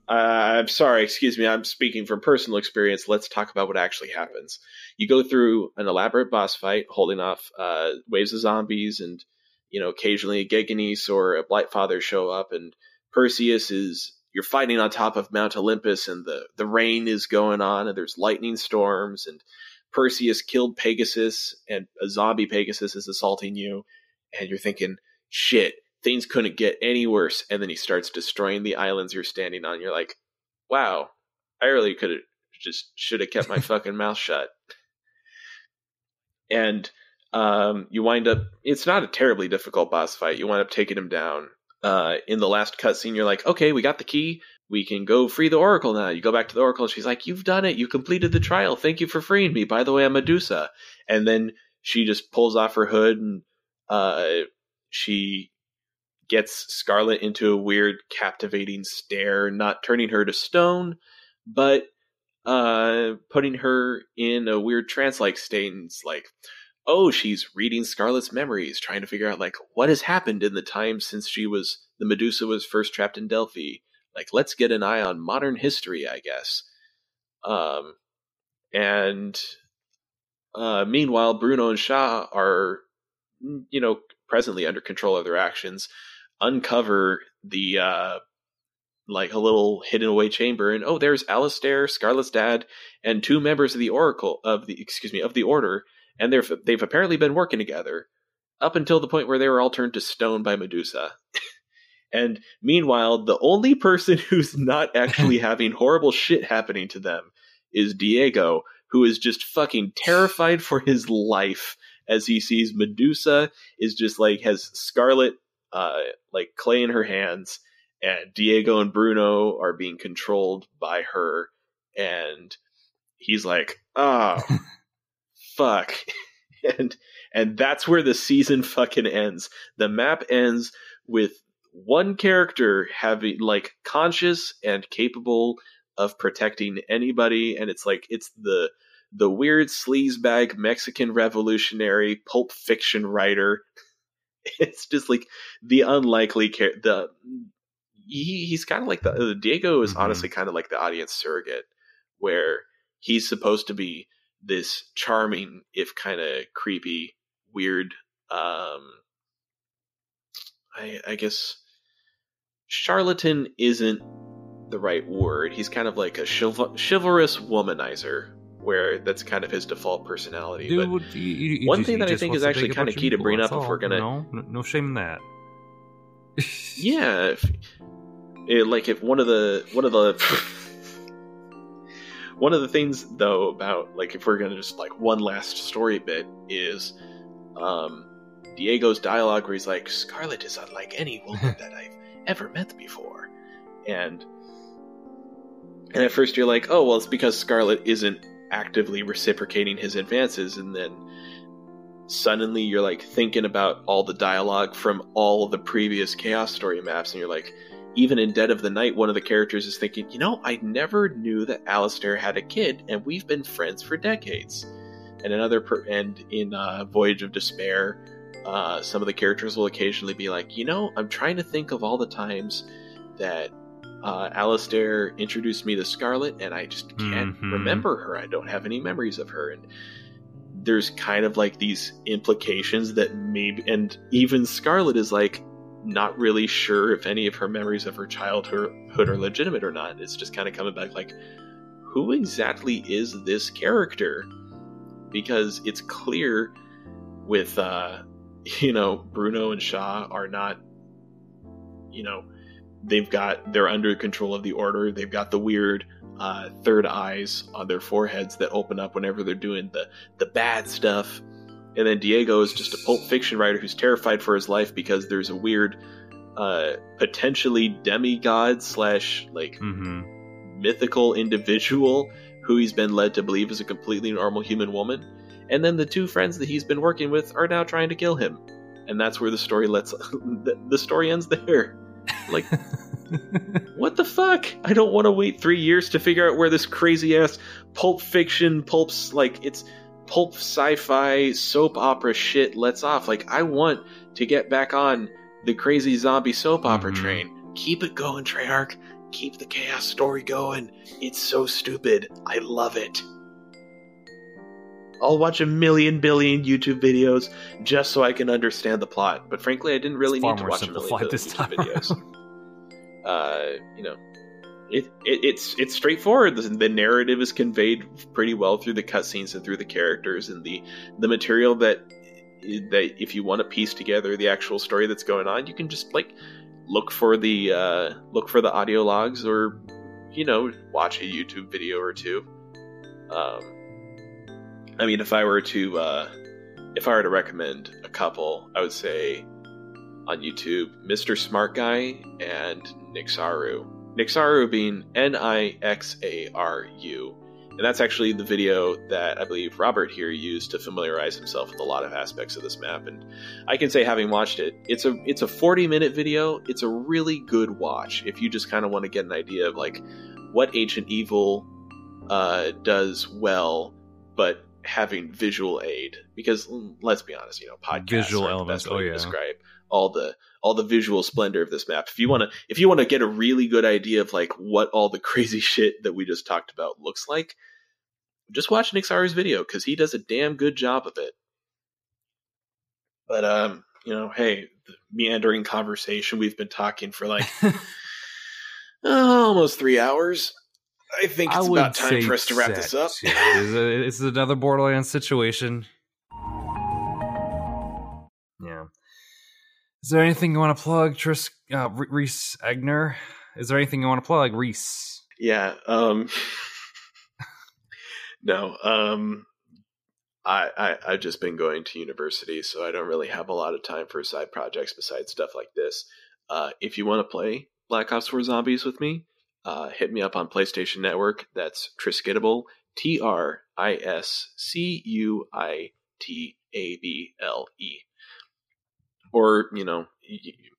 Uh, I'm sorry, excuse me. I'm speaking from personal experience. Let's talk about what actually happens. You go through an elaborate boss fight, holding off uh, waves of zombies, and you know occasionally a Gegenees or a Blightfather show up, and Perseus is you're fighting on top of Mount Olympus, and the the rain is going on, and there's lightning storms, and Perseus killed Pegasus, and a zombie Pegasus is assaulting you, and you're thinking, shit, things couldn't get any worse. And then he starts destroying the islands you're standing on. You're like, wow, I really could have just should have kept my fucking mouth shut. And um, you wind up, it's not a terribly difficult boss fight. You wind up taking him down. Uh, in the last cutscene, you're like, okay, we got the key. We can go free the Oracle now. You go back to the Oracle, and she's like, You've done it. You completed the trial. Thank you for freeing me. By the way, I'm Medusa. And then she just pulls off her hood and uh, she gets Scarlet into a weird, captivating stare, not turning her to stone, but uh, putting her in a weird trance like state. And it's like, oh, she's reading Scarlet's memories, trying to figure out like what has happened in the time since she was the Medusa was first trapped in Delphi. Like, let's get an eye on modern history, I guess. Um, and uh, meanwhile, Bruno and Shaw are, you know, presently under control of their actions, uncover the uh, like a little hidden away chamber, and oh, there's Alistair, Scarlet's dad, and two members of the Oracle of the excuse me of the Order, and they're they've apparently been working together up until the point where they were all turned to stone by Medusa. and meanwhile, the only person who's not actually having horrible shit happening to them is Diego, who is just fucking terrified for his life as he sees Medusa is just like has Scarlet uh like clay in her hands and Diego and Bruno are being controlled by her and he's like, "Oh, fuck." and and that's where the season fucking ends. The map ends with one character having like conscious and capable of protecting anybody and it's like it's the the weird sleazebag Mexican revolutionary pulp fiction writer. It's just like the unlikely char- the he, he's kind of like the uh, Diego is Mhm. honestly kind of like the audience surrogate where he's supposed to be this charming if kind of creepy weird um I I guess charlatan isn't the right word. He's kind of like a chival- chivalrous womanizer where that's kind of his default personality. Dude, but you- you- one thing that I think is actually kinda key to bring up if we're gonna no, no shame in that. yeah, if, it, like if one of the one of the one of the things though about like if we're gonna just like one last story bit is um Diego's dialogue where he's like Scarlet is unlike any woman that I've ever met before. And and at first you're like, oh well, it's because Scarlet isn't actively reciprocating his advances, and then suddenly you're like thinking about all the dialogue from all the previous Chaos Story maps, and you're like, even in Dead of the Night, one of the characters is thinking, you know, I never knew that Alistair had a kid, and we've been friends for decades. And another, per- and in uh, Voyage of Despair, uh, some of the characters will occasionally be like, you know, I'm trying to think of all the times that uh, Alistair introduced me to Scarlet, and I just can't Mhm. remember her. I don't have any memories of her, and there's kind of like these implications that maybe, and even Scarlet is like not really sure if any of her memories of her childhood are legitimate or not. It's just kind of coming back like, who exactly is this character? Because it's clear with, uh, you know, Bruno and Shaw are not, you know, they've got, they're under control of the order. They've got the weird uh, third eyes on their foreheads that open up whenever they're doing the, the bad stuff. And then Diego is just a Pulp Fiction writer who's terrified for his life because there's a weird, uh, potentially demigod slash like Mm-hmm. mythical individual who he's been led to believe is a completely normal human woman. And then the two friends that he's been working with are now trying to kill him. And that's where the story lets the, story ends there. Like what the fuck? I don't want to wait 3 years to figure out where this crazy ass pulp fiction pulps like it's pulp sci-fi soap opera shit lets off. Like I want to get back on the crazy zombie soap opera Mhm. train. Keep it going, Treyarch. Keep the chaos story going. It's so stupid. I love it. I'll watch a million billion YouTube videos just so I can understand the plot. But frankly, I didn't really It's need to watch a million this YouTube time videos. uh, you know, it, it it's it's straightforward. The, the narrative is conveyed pretty well through the cutscenes and through the characters and the the material that that if you want to piece together the actual story that's going on, you can just like look for the uh, look for the audio logs or you know watch a YouTube video or two. Um, I mean, if I were to uh, if I were to recommend a couple, I would say on YouTube, Mr. Smart Guy and Nixaru. Nixaru being N I X A R U. And that's actually the video that I believe Robert here used to familiarize himself with a lot of aspects of this map. And I can say, having watched it, it's a it's a 40 minute video. It's a really good watch if you just kind of want to get an idea of like what Ancient Evil uh, does well, but having visual aid. Because let's be honest, you know, podcasts Visual aren't the elements, best way oh, to yeah. describe all the all the visual splendor of this map. If you want to if you want to get a really good idea of like what all the crazy shit that we just talked about looks like, just watch Nixaru's video cuz he does a damn good job of it. But um, you know, hey, the meandering conversation we've been talking for like oh, almost 3 hours. I think it's I about time for us to wrap this up. A- This is another Borderlands situation. Is there anything you want to plug, Tris, uh, Reese Egner? Is there anything you want to plug, Reese? Yeah. Um. no. Um. I, I I've just been going to university, so I don't really have a lot of time for side projects besides stuff like this. Uh, if you want to play Black Ops 4 Zombies with me, uh, hit me up on PlayStation Network. That's Triscuitable. T R I S C U I T A B L E. Or you know,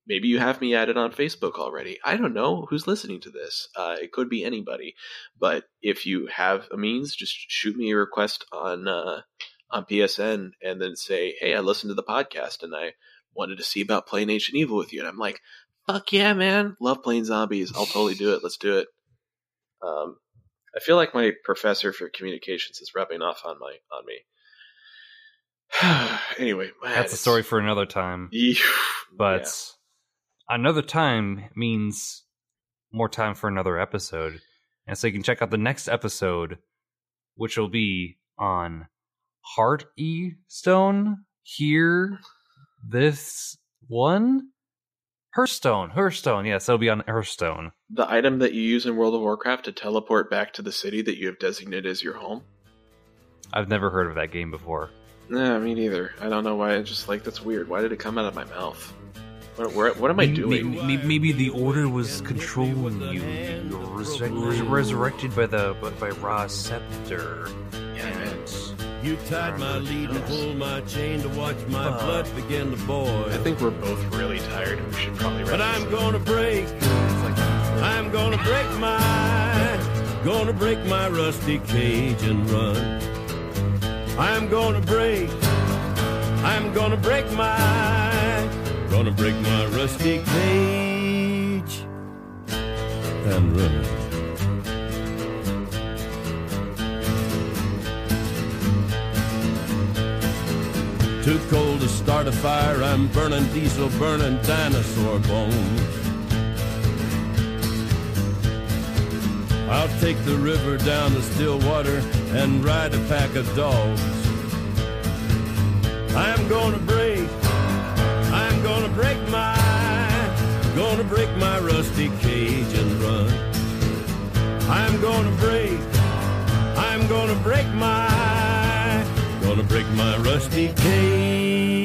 maybe you have me added on Facebook already. I don't know who's listening to this. Uh, it could be anybody. But if you have a means, just shoot me a request on uh, on PSN and then say, "Hey, I listened to the podcast and I wanted to see about playing Ancient Evil with you." And I'm like, "Fuck yeah, man! Love playing zombies. I'll totally do it. Let's do it." Um, I feel like my professor for communications is rubbing off on my on me. anyway, That's a story for another time. Yeah. But another time means more time for another episode. And so you can check out the next episode, which will be on Heart E Stone. Here, this one? Hearthstone. Hearthstone. Yes, it'll be on Hearthstone. the item that you use in World of Warcraft to teleport back to the city that you have designated as your home. I've never heard of that game before. Nah, me neither. I don't know why. I just like that's weird. Why did it come out of my mouth? What, what, what am I doing? Maybe, maybe, the order was controlling you. You were resurre- resurrected by the by, by Ra's scepter. Yeah. You tied my lead and pulled my chain to watch my blood begin to boil. I think we're both really tired and we should probably But I'm gonna break. I'm gonna break my, gonna break my rusty cage and run. I'm gonna break. I'm gonna break my, gonna break my rusty cage and run. Too cold to start a fire. I'm burning diesel, burning dinosaur bones. I'll take the river down to still water and ride a pack of dogs. I'm gonna break, I'm gonna break my, gonna break my rusty cage and run. I'm gonna break, I'm gonna break my, gonna break my rusty cage